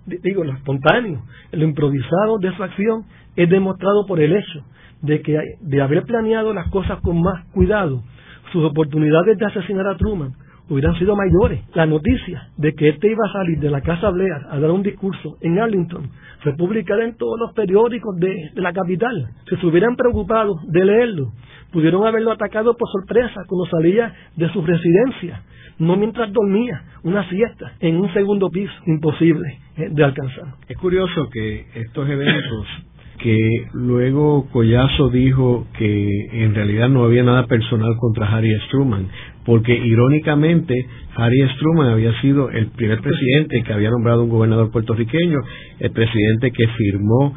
Digo, lo espontáneo, lo improvisado de su acción es demostrado por el hecho de que de haber planeado las cosas con más cuidado, sus oportunidades de asesinar a Truman hubieran sido mayores. La noticia de que este iba a salir de la Casa Blair a dar un discurso en Arlington fue publicada en todos los periódicos de, la capital. Si se hubieran preocupado de leerlo, pudieron haberlo atacado por sorpresa cuando salía de su residencia, no mientras dormía, una siesta en un segundo piso, imposible eh, de alcanzar. Es curioso que estos eventos que luego Collazo dijo que en realidad no había nada personal contra Harry Struman, porque irónicamente Harry Struman había sido el primer presidente que había nombrado un gobernador puertorriqueño, el presidente que firmó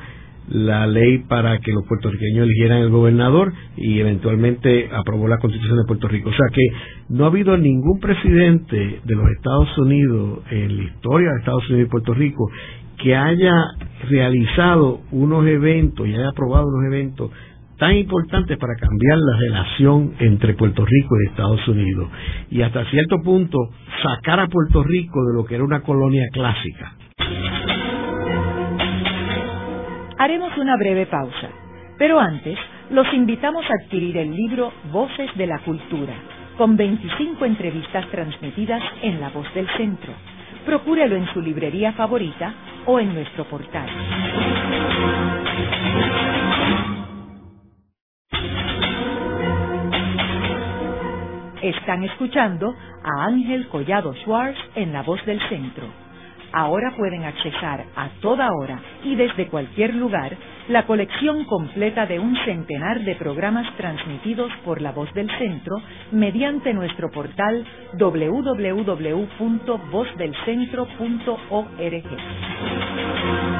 la ley para que los puertorriqueños eligieran el gobernador y eventualmente aprobó la constitución de Puerto Rico. O sea que no ha habido ningún presidente de los Estados Unidos en la historia de Estados Unidos y Puerto Rico que haya realizado unos eventos y haya aprobado unos eventos tan importantes para cambiar la relación entre Puerto Rico y Estados Unidos y hasta cierto punto sacar a Puerto Rico de lo que era una colonia clásica. Haremos una breve pausa, pero antes los invitamos a adquirir el libro Voces de la Cultura, con 25 entrevistas transmitidas en La Voz del Centro procúrelo en su librería favorita o en nuestro portal. Están escuchando a Ángel Collado Schwartz en La Voz del Centro. Ahora pueden accesar a toda hora y desde cualquier lugar la colección completa de un centenar de programas transmitidos por la voz del centro mediante nuestro portal www.vozdelcentro.org.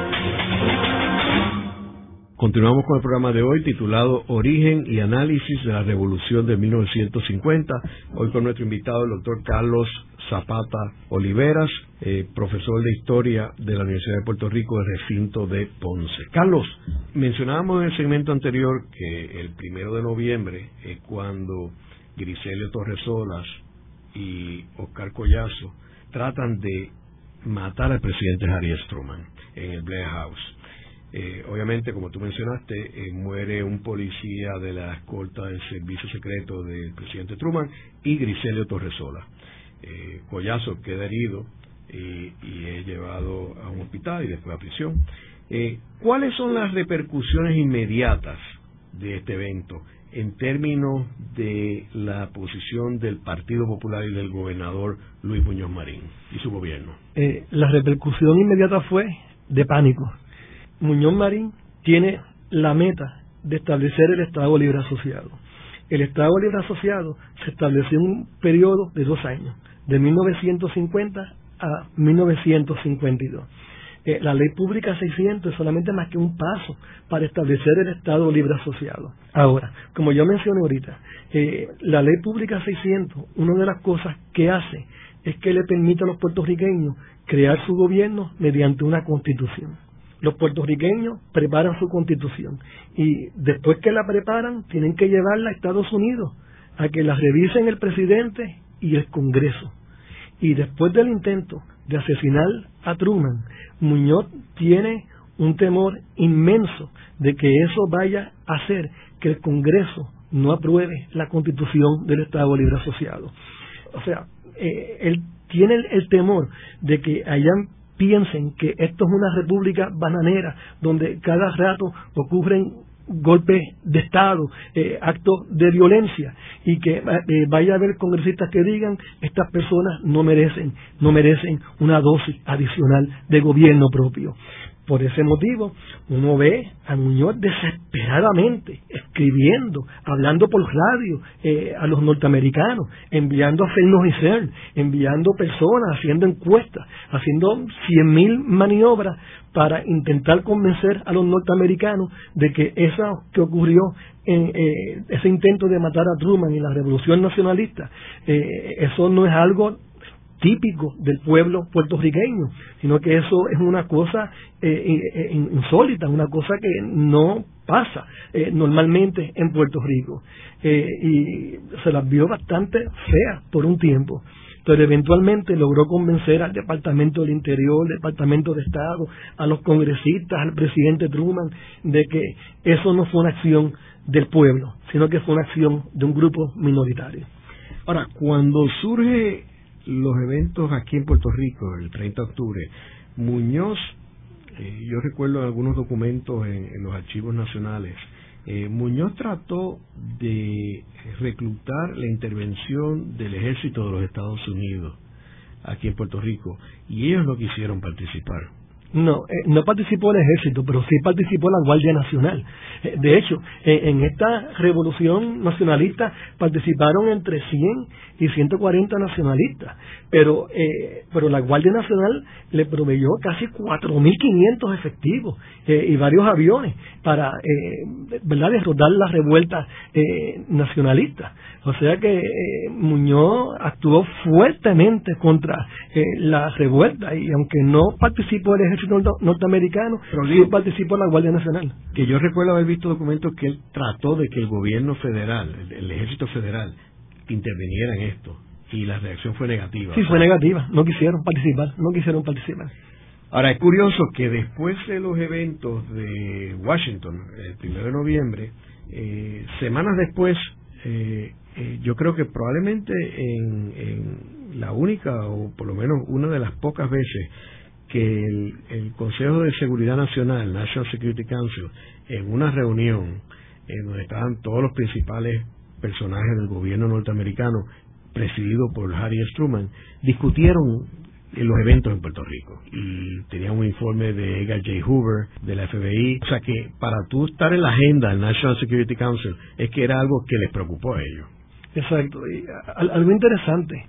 Continuamos con el programa de hoy titulado Origen y Análisis de la Revolución de 1950. Hoy con nuestro invitado, el doctor Carlos Zapata Oliveras, eh, profesor de Historia de la Universidad de Puerto Rico del recinto de Ponce. Carlos, mencionábamos en el segmento anterior que el primero de noviembre es cuando Griselio Torresolas y Oscar Collazo tratan de matar al presidente Harry Truman en el Blair House. Eh, obviamente, como tú mencionaste, eh, muere un policía de la escolta del servicio secreto del presidente Truman y Griselio Torresola. Eh, Collazo queda herido y, es llevado a un hospital y después a prisión. Eh, ¿Cuáles son las repercusiones inmediatas de este evento en términos de la posición del Partido Popular y del gobernador Luis Muñoz Marín y su gobierno? la repercusión inmediata fue de pánico Muñoz Marín tiene la meta de establecer el Estado Libre Asociado. El Estado Libre Asociado se estableció en un periodo de dos años, de 1950 a 1952. Eh, la ley pública 600 es solamente más que un paso para establecer el Estado Libre Asociado. Ahora, como yo mencioné ahorita, eh, la ley pública 600, una de las cosas que hace es que le permite a los puertorriqueños crear su gobierno mediante una constitución los puertorriqueños preparan su constitución y después que la preparan tienen que llevarla a Estados Unidos a que la revisen el presidente y el Congreso. Y después del intento de asesinar a Truman, Muñoz tiene un temor inmenso de que eso vaya a hacer que el Congreso no apruebe la constitución del Estado Libre Asociado. O sea, eh, él tiene el, temor de que hayan piensen que esto es una república bananera donde cada rato ocurren golpes de Estado, eh, actos de violencia y que eh, vaya a haber congresistas que digan estas personas no merecen, no merecen una dosis adicional de gobierno propio. Por ese motivo, uno ve a Muñoz desesperadamente escribiendo, hablando por radio eh, a los norteamericanos, enviando a Fernos y CERN, enviando personas, haciendo encuestas, haciendo cien mil maniobras para intentar convencer a los norteamericanos de que eso que ocurrió en eh, ese intento de matar a Truman y la revolución nacionalista, eh, eso no es algo típico del pueblo puertorriqueño, sino que eso es una cosa eh, eh, insólita, una cosa que no pasa eh, normalmente en Puerto Rico. y se las vio bastante feas por un tiempo pero eventualmente logró convencer al Departamento del Interior, al Departamento de Estado, a los congresistas, al presidente Truman, de que eso no fue una acción del pueblo, sino que fue una acción de un grupo minoritario. Ahora, cuando surge los eventos aquí en Puerto Rico, el 30 de octubre, Muñoz, eh, yo recuerdo algunos documentos en, los archivos nacionales, eh, Muñoz trató de reclutar la intervención del ejército de los Estados Unidos aquí en Puerto Rico y ellos no quisieron participar. No, eh, no participó el ejército, pero sí participó la Guardia Nacional. Eh, de hecho, eh, en esta revolución nacionalista participaron entre 100 y 140 nacionalistas, pero pero la Guardia Nacional le proveyó casi 4.500 efectivos y varios aviones para verdad derrotar la revuelta nacionalista. O sea que Muñoz actuó fuertemente contra la revuelta y aunque no participó el ejército norteamericano, pero sí participó en la Guardia Nacional. Que yo recuerdo haber visto documentos que él trató de que el gobierno federal, el, ejército federal, interviniera en esto y la reacción fue negativa. Sí, fue negativa, no quisieron participar, no quisieron participar. Ahora, es curioso que después de los eventos de Washington, el primero de noviembre, eh, semanas después, eh, eh, yo creo que probablemente en, en la única, o por lo menos una de las pocas veces que el, Consejo de Seguridad Nacional, National Security Council, en una reunión en donde estaban todos los principales personajes del gobierno norteamericano, presidido por Harry Truman, discutieron los eventos en Puerto Rico y tenían un informe de Edgar J. Hoover de la FBI, o sea que para tú estar en la agenda del National Security Council es que era algo que les preocupó a ellos. Exacto, y algo interesante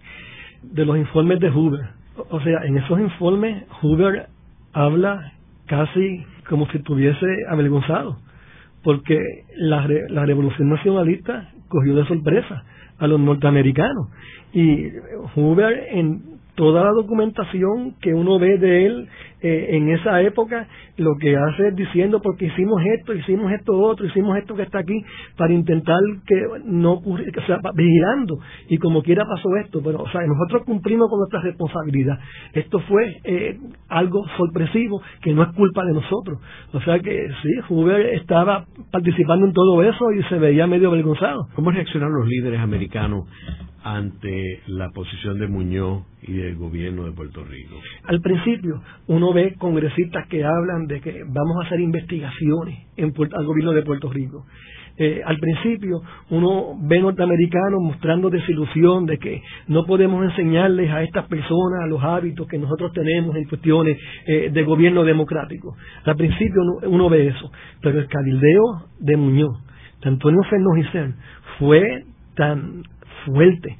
de los informes de Hoover o sea, en esos informes Hoover habla casi como si estuviese avergonzado, porque la, la revolución nacionalista cogió de sorpresa a los norteamericanos. Y Hoover en toda la documentación que uno ve de él eh, en esa época lo que hace es diciendo porque hicimos esto, hicimos esto otro, hicimos esto que está aquí para intentar que no ocurra, o sea, vigilando y como quiera pasó esto, pero o sea, nosotros cumplimos con nuestra responsabilidad. Esto fue eh, algo sorpresivo que no es culpa de nosotros. O sea que sí, Hoover estaba participando en todo eso y se veía medio avergonzado. ¿Cómo reaccionaron los líderes americanos ante la posición de Muñoz y del gobierno de Puerto Rico? Al principio, uno ve congresistas que hablan de que vamos a hacer investigaciones en al gobierno de Puerto Rico. Eh, al principio uno ve norteamericanos mostrando desilusión de que no podemos enseñarles a estas personas los hábitos que nosotros tenemos en cuestiones eh, de gobierno democrático. Al principio uno, ve eso, pero el cabildeo de Muñoz, de Antonio Fernández fue tan fuerte,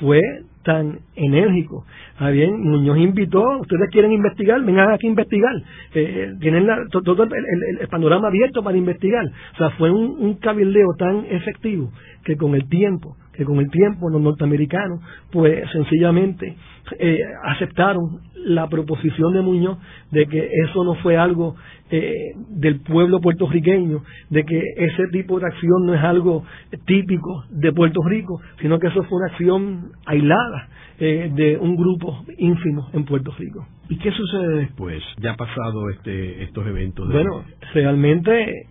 fue tan enérgico Ah, bien, Muñoz invitó, ustedes quieren investigar, vengan aquí a investigar. Eh, tienen todo el, panorama abierto para investigar. O sea, fue un cabildeo tan efectivo que con el tiempo, que con el tiempo los norteamericanos, pues sencillamente eh, aceptaron la proposición de Muñoz de que eso no fue algo eh, del pueblo puertorriqueño, de que ese tipo de acción no es algo típico de Puerto Rico, sino que eso fue una acción aislada eh, de un grupo ínfimo en Puerto Rico. ¿Y qué sucede después, ya pasado este, estos eventos? Bueno, realmente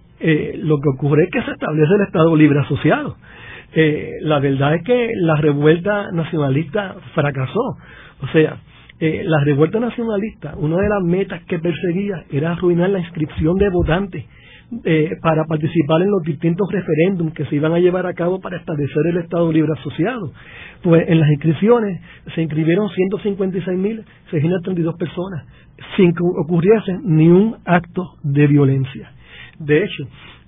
lo que ocurre es que se establece el Estado Libre Asociado. La verdad es que la revuelta nacionalista fracasó. O sea, eh, la revuelta nacionalista, una de las metas que perseguía era arruinar la inscripción de votantes eh, para participar en los distintos referéndums que se iban a llevar a cabo para establecer el Estado Libre Asociado. Pues en las inscripciones se inscribieron 156.632 personas sin que ocurriese ni un acto de violencia. De hecho,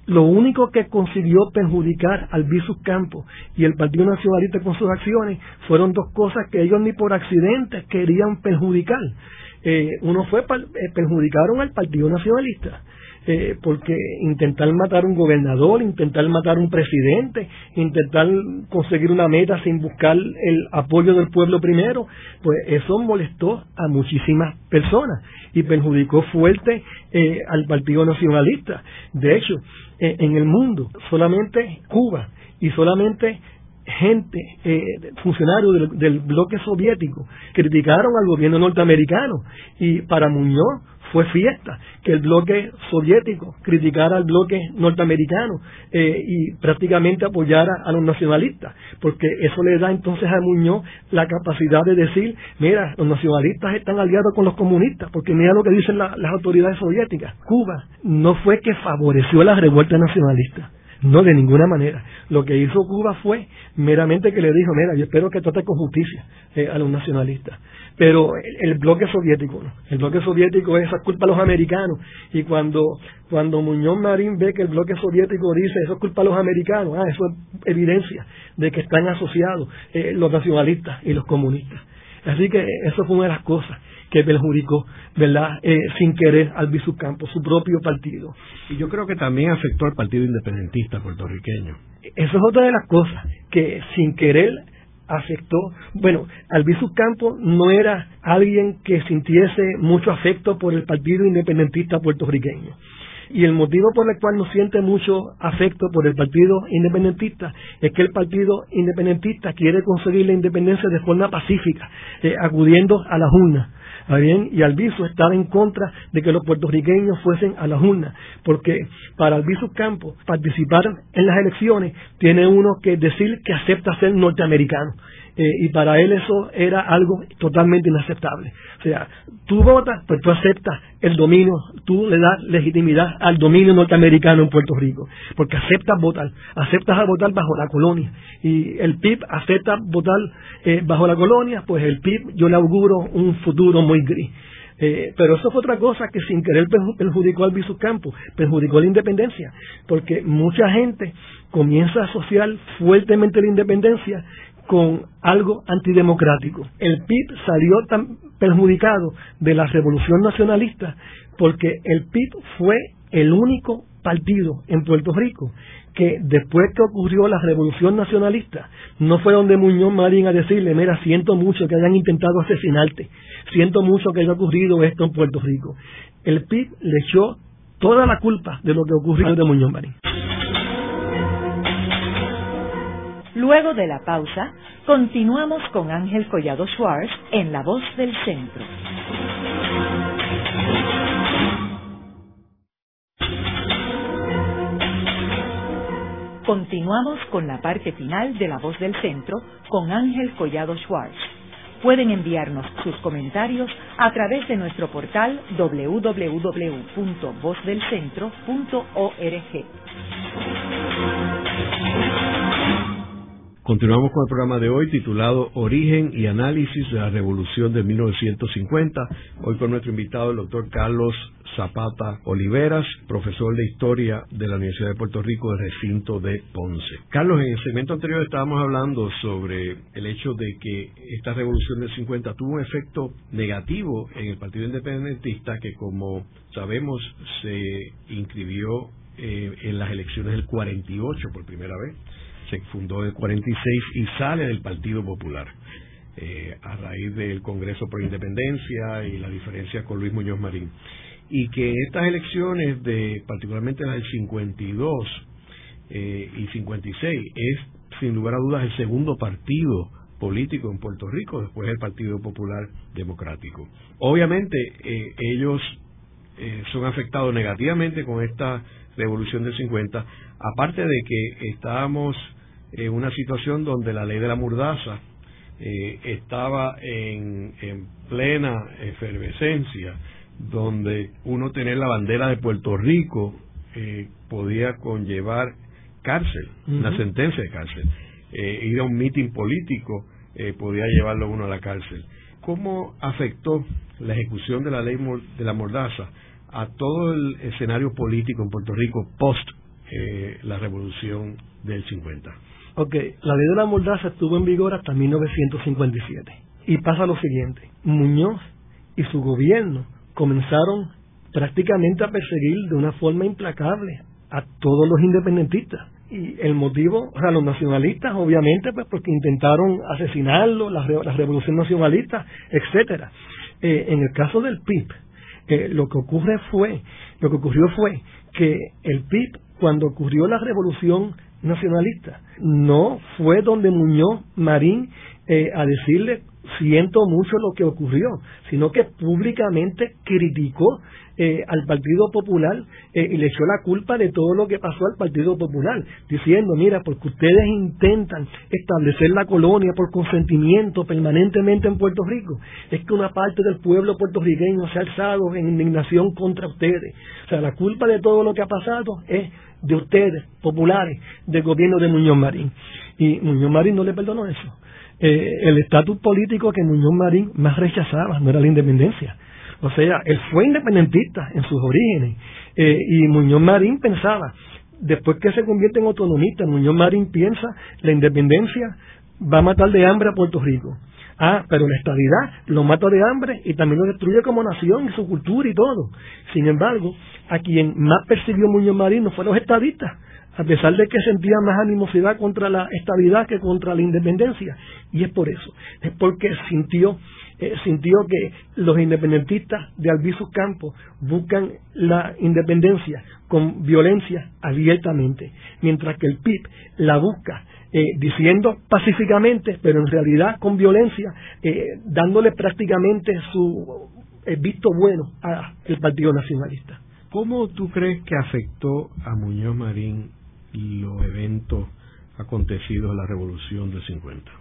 lo único que consiguió perjudicar al Visus Campos y el Partido Nacionalista con sus acciones fueron dos cosas que ellos ni por accidente querían perjudicar. Eh, uno fue, eh, perjudicaron al Partido Nacionalista eh, porque intentar matar un gobernador, intentar matar un presidente, intentar conseguir una meta sin buscar el apoyo del pueblo primero, pues eso molestó a muchísimas personas y perjudicó fuerte eh, al Partido Nacionalista. De hecho, eh, en el mundo solamente Cuba y solamente gente, eh, funcionarios del, bloque soviético, criticaron al gobierno norteamericano y para Muñoz fue fiesta que el bloque soviético criticara al bloque norteamericano eh, y prácticamente apoyara a los nacionalistas, porque eso le da entonces a Muñoz la capacidad de decir, mira, los nacionalistas están aliados con los comunistas, porque mira lo que dicen las autoridades soviéticas. Cuba no fue que favoreció la revuelta nacionalista, no, de ninguna manera. Lo que hizo Cuba fue meramente que le dijo, mira, yo espero que trate con justicia eh, a los nacionalistas. Pero el, bloque soviético, ¿no? el bloque soviético es culpa a los americanos. Y cuando, cuando Muñoz Marín ve que el bloque soviético dice eso es culpa a los americanos, ah, eso es evidencia de que están asociados eh, los nacionalistas y los comunistas. Así que eso fue una de las cosas que perjudicó, ¿verdad?, eh, sin querer al Bisucampo, su propio partido. Y yo creo que también afectó al Partido Independentista puertorriqueño. Eso es otra de las cosas, que sin querer afectó, bueno, Albizu Campo no era alguien que sintiese mucho afecto por el Partido Independentista puertorriqueño. Y el motivo por el cual no siente mucho afecto por el Partido Independentista es que el Partido Independentista quiere conseguir la independencia de forma pacífica, eh, acudiendo a la urnas bien? Y Albizu estaba en contra de que los puertorriqueños fuesen a la urnas, porque para Albizu Campos participar en las elecciones tiene uno que decir que acepta ser norteamericano. Eh, y para él eso era algo totalmente inaceptable. O sea, tú votas, pues tú aceptas el dominio, tú le das legitimidad al dominio norteamericano en Puerto Rico, porque aceptas votar, aceptas a votar bajo la colonia, y el PIB acepta votar eh, bajo la colonia, pues el PIB yo le auguro un futuro muy gris. Eh, pero eso fue otra cosa que sin querer perjudicó al Campo, perjudicó la independencia, porque mucha gente comienza a asociar fuertemente la independencia con algo antidemocrático. El PIB salió tan perjudicado de la revolución nacionalista porque el PIB fue el único partido en Puerto Rico que después que ocurrió la revolución nacionalista, no fue donde Muñoz Marín a decirle, mira, siento mucho que hayan intentado asesinarte, siento mucho que haya ocurrido esto en Puerto Rico. El PIB le echó toda la culpa de lo que ocurrió de Muñoz Marín. Luego de la pausa, continuamos con Ángel Collado Schwartz en La Voz del Centro. Continuamos con la parte final de La Voz del Centro con Ángel Collado Schwartz. Pueden enviarnos sus comentarios a través de nuestro portal www.vozdelcentro.org. Continuamos con el programa de hoy titulado Origen y Análisis de la Revolución de 1950. Hoy con nuestro invitado, el doctor Carlos Zapata Oliveras, profesor de Historia de la Universidad de Puerto Rico del recinto de Ponce. Carlos, en el segmento anterior estábamos hablando sobre el hecho de que esta revolución del 50 tuvo un efecto negativo en el Partido Independentista que, como sabemos, se inscribió eh, en las elecciones del 48 por primera vez se fundó en el 46 y sale del Partido Popular. Eh, a raíz del Congreso por Independencia y la diferencia con Luis Muñoz Marín. Y que estas elecciones, de particularmente las del 52 eh, y 56, es sin lugar a dudas el segundo partido político en Puerto Rico después del Partido Popular Democrático. Obviamente eh, ellos son afectados negativamente con esta revolución del 50, aparte de que estábamos en una situación donde la ley de la murdaza eh, estaba en, plena efervescencia, donde uno tener la bandera de Puerto Rico eh, podía conllevar cárcel, una sentencia de cárcel. Eh, ir a un mitin político podía llevarlo uno a la cárcel. ¿Cómo afectó la ejecución de la ley de la mordaza a todo el escenario político en Puerto Rico post la revolución del 50? Ok, la ley de la mordaza estuvo en vigor hasta 1957. Y pasa lo siguiente, Muñoz y su gobierno comenzaron prácticamente a perseguir de una forma implacable a todos los independentistas. Y el motivo, o sea, los nacionalistas, obviamente, pues porque intentaron asesinarlo, la, revolución nacionalista, etcétera. Eh, en el caso del PIB, eh, lo que ocurre fue, lo que ocurrió fue que el PIB, cuando ocurrió la revolución nacionalista. No fue donde Muñoz Marín eh, a decirle siento mucho lo que ocurrió, sino que públicamente criticó eh, al Partido Popular eh, y le echó la culpa de todo lo que pasó al Partido Popular, diciendo, mira, porque ustedes intentan establecer la colonia por consentimiento permanentemente en Puerto Rico, es que una parte del pueblo puertorriqueño se ha alzado en indignación contra ustedes. O sea, la culpa de todo lo que ha pasado es de ustedes, populares, del gobierno de Muñoz Marín. Y Muñoz Marín no le perdonó eso. Eh, el estatus político que Muñoz Marín más rechazaba no era la independencia. O sea, él fue independentista en sus orígenes. Eh, y Muñoz Marín pensaba, después que se convierte en autonomista, Muñoz Marín piensa, la independencia va a matar de hambre a Puerto Rico. Ah, pero la estabilidad lo mata de hambre y también lo destruye como nación y su cultura y todo. Sin embargo, a quien más percibió Muñoz Marín no fueron los estadistas, a pesar de que sentía más animosidad contra la estabilidad que contra la independencia. Y es por eso, es porque sintió, eh, sintió que los independentistas de Albizu Campos buscan la independencia con violencia abiertamente, mientras que el PIB la busca eh, diciendo pacíficamente, pero en realidad con violencia, eh, dándole prácticamente su eh, visto bueno al Partido Nacionalista. ¿Cómo tú crees que afectó a Muñoz Marín los eventos acontecidos en la Revolución del 50?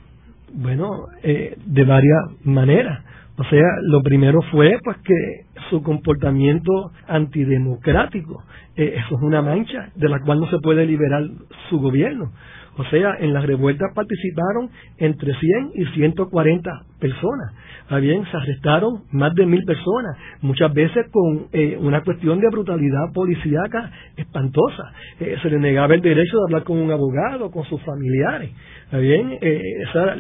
Bueno, de varias maneras. O sea, lo primero fue pues que su comportamiento antidemocrático, eso es una mancha de la cual no se puede liberar su gobierno. O sea, en las revueltas participaron entre 100 y 140 personas. Bien, se arrestaron más de mil personas, muchas veces con eh, una cuestión de brutalidad policíaca espantosa. Eh, se le negaba el derecho de hablar con un abogado, con sus familiares. Bien, eh, esa,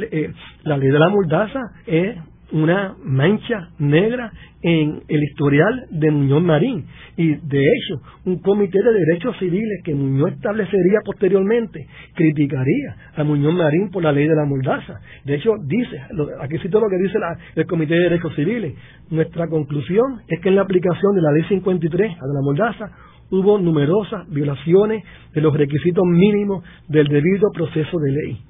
la ley de la mordaza es una mancha negra en el historial de Muñoz Marín. Y de hecho, un comité de derechos civiles que Muñoz establecería posteriormente criticaría a Muñoz Marín por la ley de la mordaza. De hecho, dice, aquí cito lo que dice el comité de derechos civiles. Nuestra conclusión es que en la aplicación de la ley 53, a de la mordaza, hubo numerosas violaciones de los requisitos mínimos del debido proceso de ley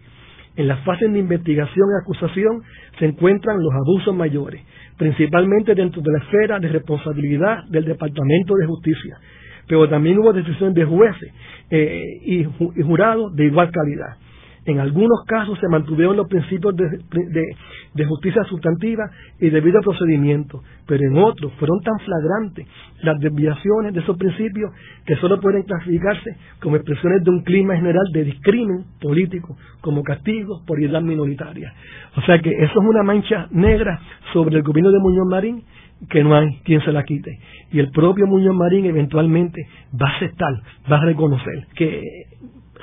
en las fases de investigación y acusación se encuentran los abusos mayores, principalmente dentro de la esfera de responsabilidad del Departamento de Justicia, pero también hubo decisiones de jueces eh, y, jurados de igual calidad. En algunos casos se mantuvieron los principios de, justicia sustantiva y debido a procedimiento, pero en otros fueron tan flagrantes las desviaciones de esos principios que solo pueden clasificarse como expresiones de un clima general de discrimen político, como castigo por edad minoritaria. O sea que eso es una mancha negra sobre el gobierno de Muñoz Marín que no hay quien se la quite. Y el propio Muñoz Marín eventualmente va a aceptar, va a reconocer que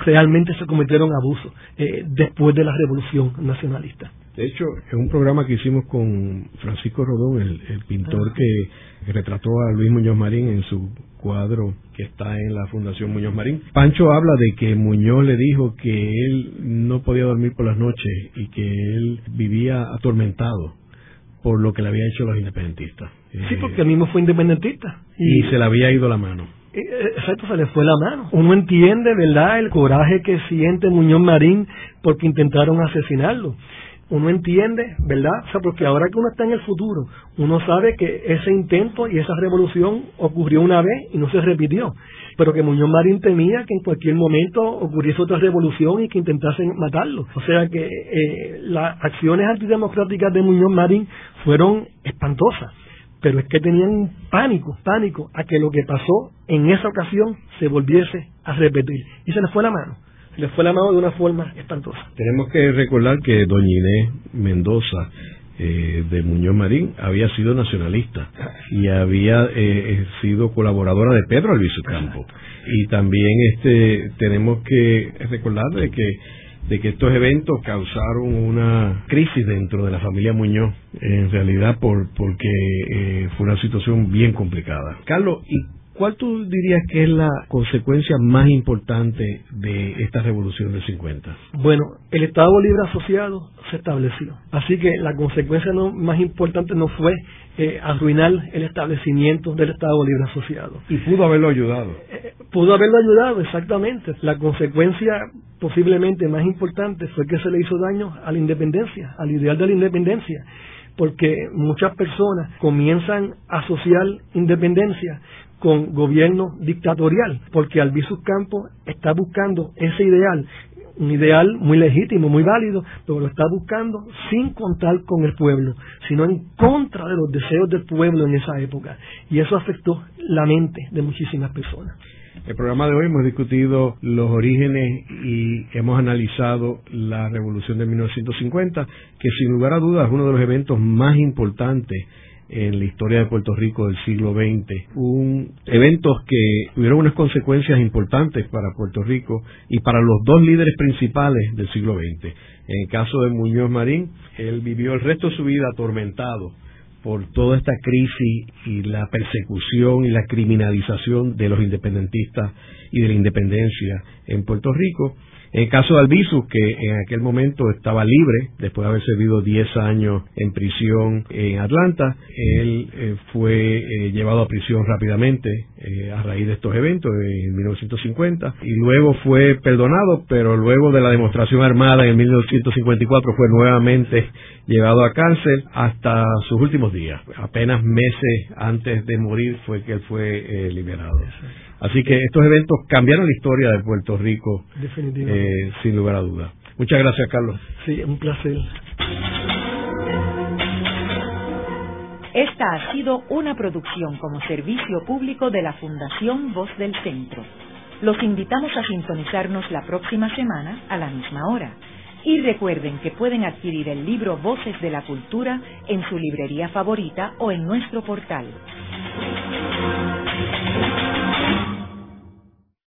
realmente se cometieron abusos eh, después de la revolución nacionalista. De hecho, es un programa que hicimos con Francisco Rodón, el, pintor ah. que retrató a Luis Muñoz Marín en su cuadro que está en la Fundación Muñoz Marín. Pancho habla de que Muñoz le dijo que él no podía dormir por las noches y que él vivía atormentado por lo que le había hecho los independentistas. Sí, porque él mismo fue independentista. Y, se le había ido la mano. Eh, exacto, se le fue la mano. Uno entiende, ¿verdad?, el coraje que siente Muñoz Marín porque intentaron asesinarlo. Uno entiende, ¿verdad? O sea, porque ahora que uno está en el futuro, uno sabe que ese intento y esa revolución ocurrió una vez y no se repitió pero que Muñoz Marín temía que en cualquier momento ocurriese otra revolución y que intentasen matarlo. O sea que eh, las acciones antidemocráticas de Muñoz Marín fueron espantosas, pero es que tenían pánico, pánico a que lo que pasó en esa ocasión se volviese a repetir. Y se les fue la mano se les fue la mano de una forma espantosa. Tenemos que recordar que doña Inés Mendoza eh, de Muñoz Marín había sido nacionalista y había eh, eh, sido colaboradora de Pedro Albizu Campo. Y también este tenemos que recordar de que de que estos eventos causaron una crisis dentro de la familia Muñoz, en realidad por porque fue una situación bien complicada. Carlos, ¿y ¿Cuál tú dirías que es la consecuencia más importante de esta revolución del 50? Bueno, el Estado Libre Asociado se estableció. Así que la consecuencia más importante no fue eh, arruinar el establecimiento del Estado Libre Asociado. Y pudo haberlo ayudado. Eh, pudo haberlo ayudado, exactamente. La consecuencia posiblemente más importante fue que se le hizo daño a la independencia, al ideal de la independencia porque muchas personas comienzan a asociar independencia con gobierno dictatorial, porque Albizu Campos está buscando ese ideal, un ideal muy legítimo, muy válido, pero lo está buscando sin contar con el pueblo, sino en contra de los deseos del pueblo en esa época. Y eso afectó la mente de muchísimas personas. El programa de hoy hemos discutido los orígenes y hemos analizado la revolución de 1950, que sin lugar a dudas es uno de los eventos más importantes en la historia de Puerto Rico del siglo XX. Un eventos que tuvieron unas consecuencias importantes para Puerto Rico y para los dos líderes principales del siglo XX. En el caso de Muñoz Marín, él vivió el resto de su vida atormentado por toda esta crisis y la persecución y la criminalización de los independentistas y de la independencia en Puerto Rico en caso de Albizu, que en aquel momento estaba libre, después de haber servido 10 años en prisión en Atlanta, él eh, fue eh, llevado a prisión rápidamente eh, a raíz de estos eventos en 1950 y luego fue perdonado, pero luego de la demostración armada en 1954 fue nuevamente llevado a cárcel hasta sus últimos días. Apenas meses antes de morir fue que él fue liberado. Así que estos eventos cambiaron la historia de Puerto Rico, eh, sin lugar a dudas. Muchas gracias, Carlos. Sí, un placer. Esta ha sido una producción como servicio público de la Fundación Voz del Centro. Los invitamos a sintonizarnos la próxima semana a la misma hora. Y recuerden que pueden adquirir el libro Voces de la Cultura en su librería favorita o en nuestro portal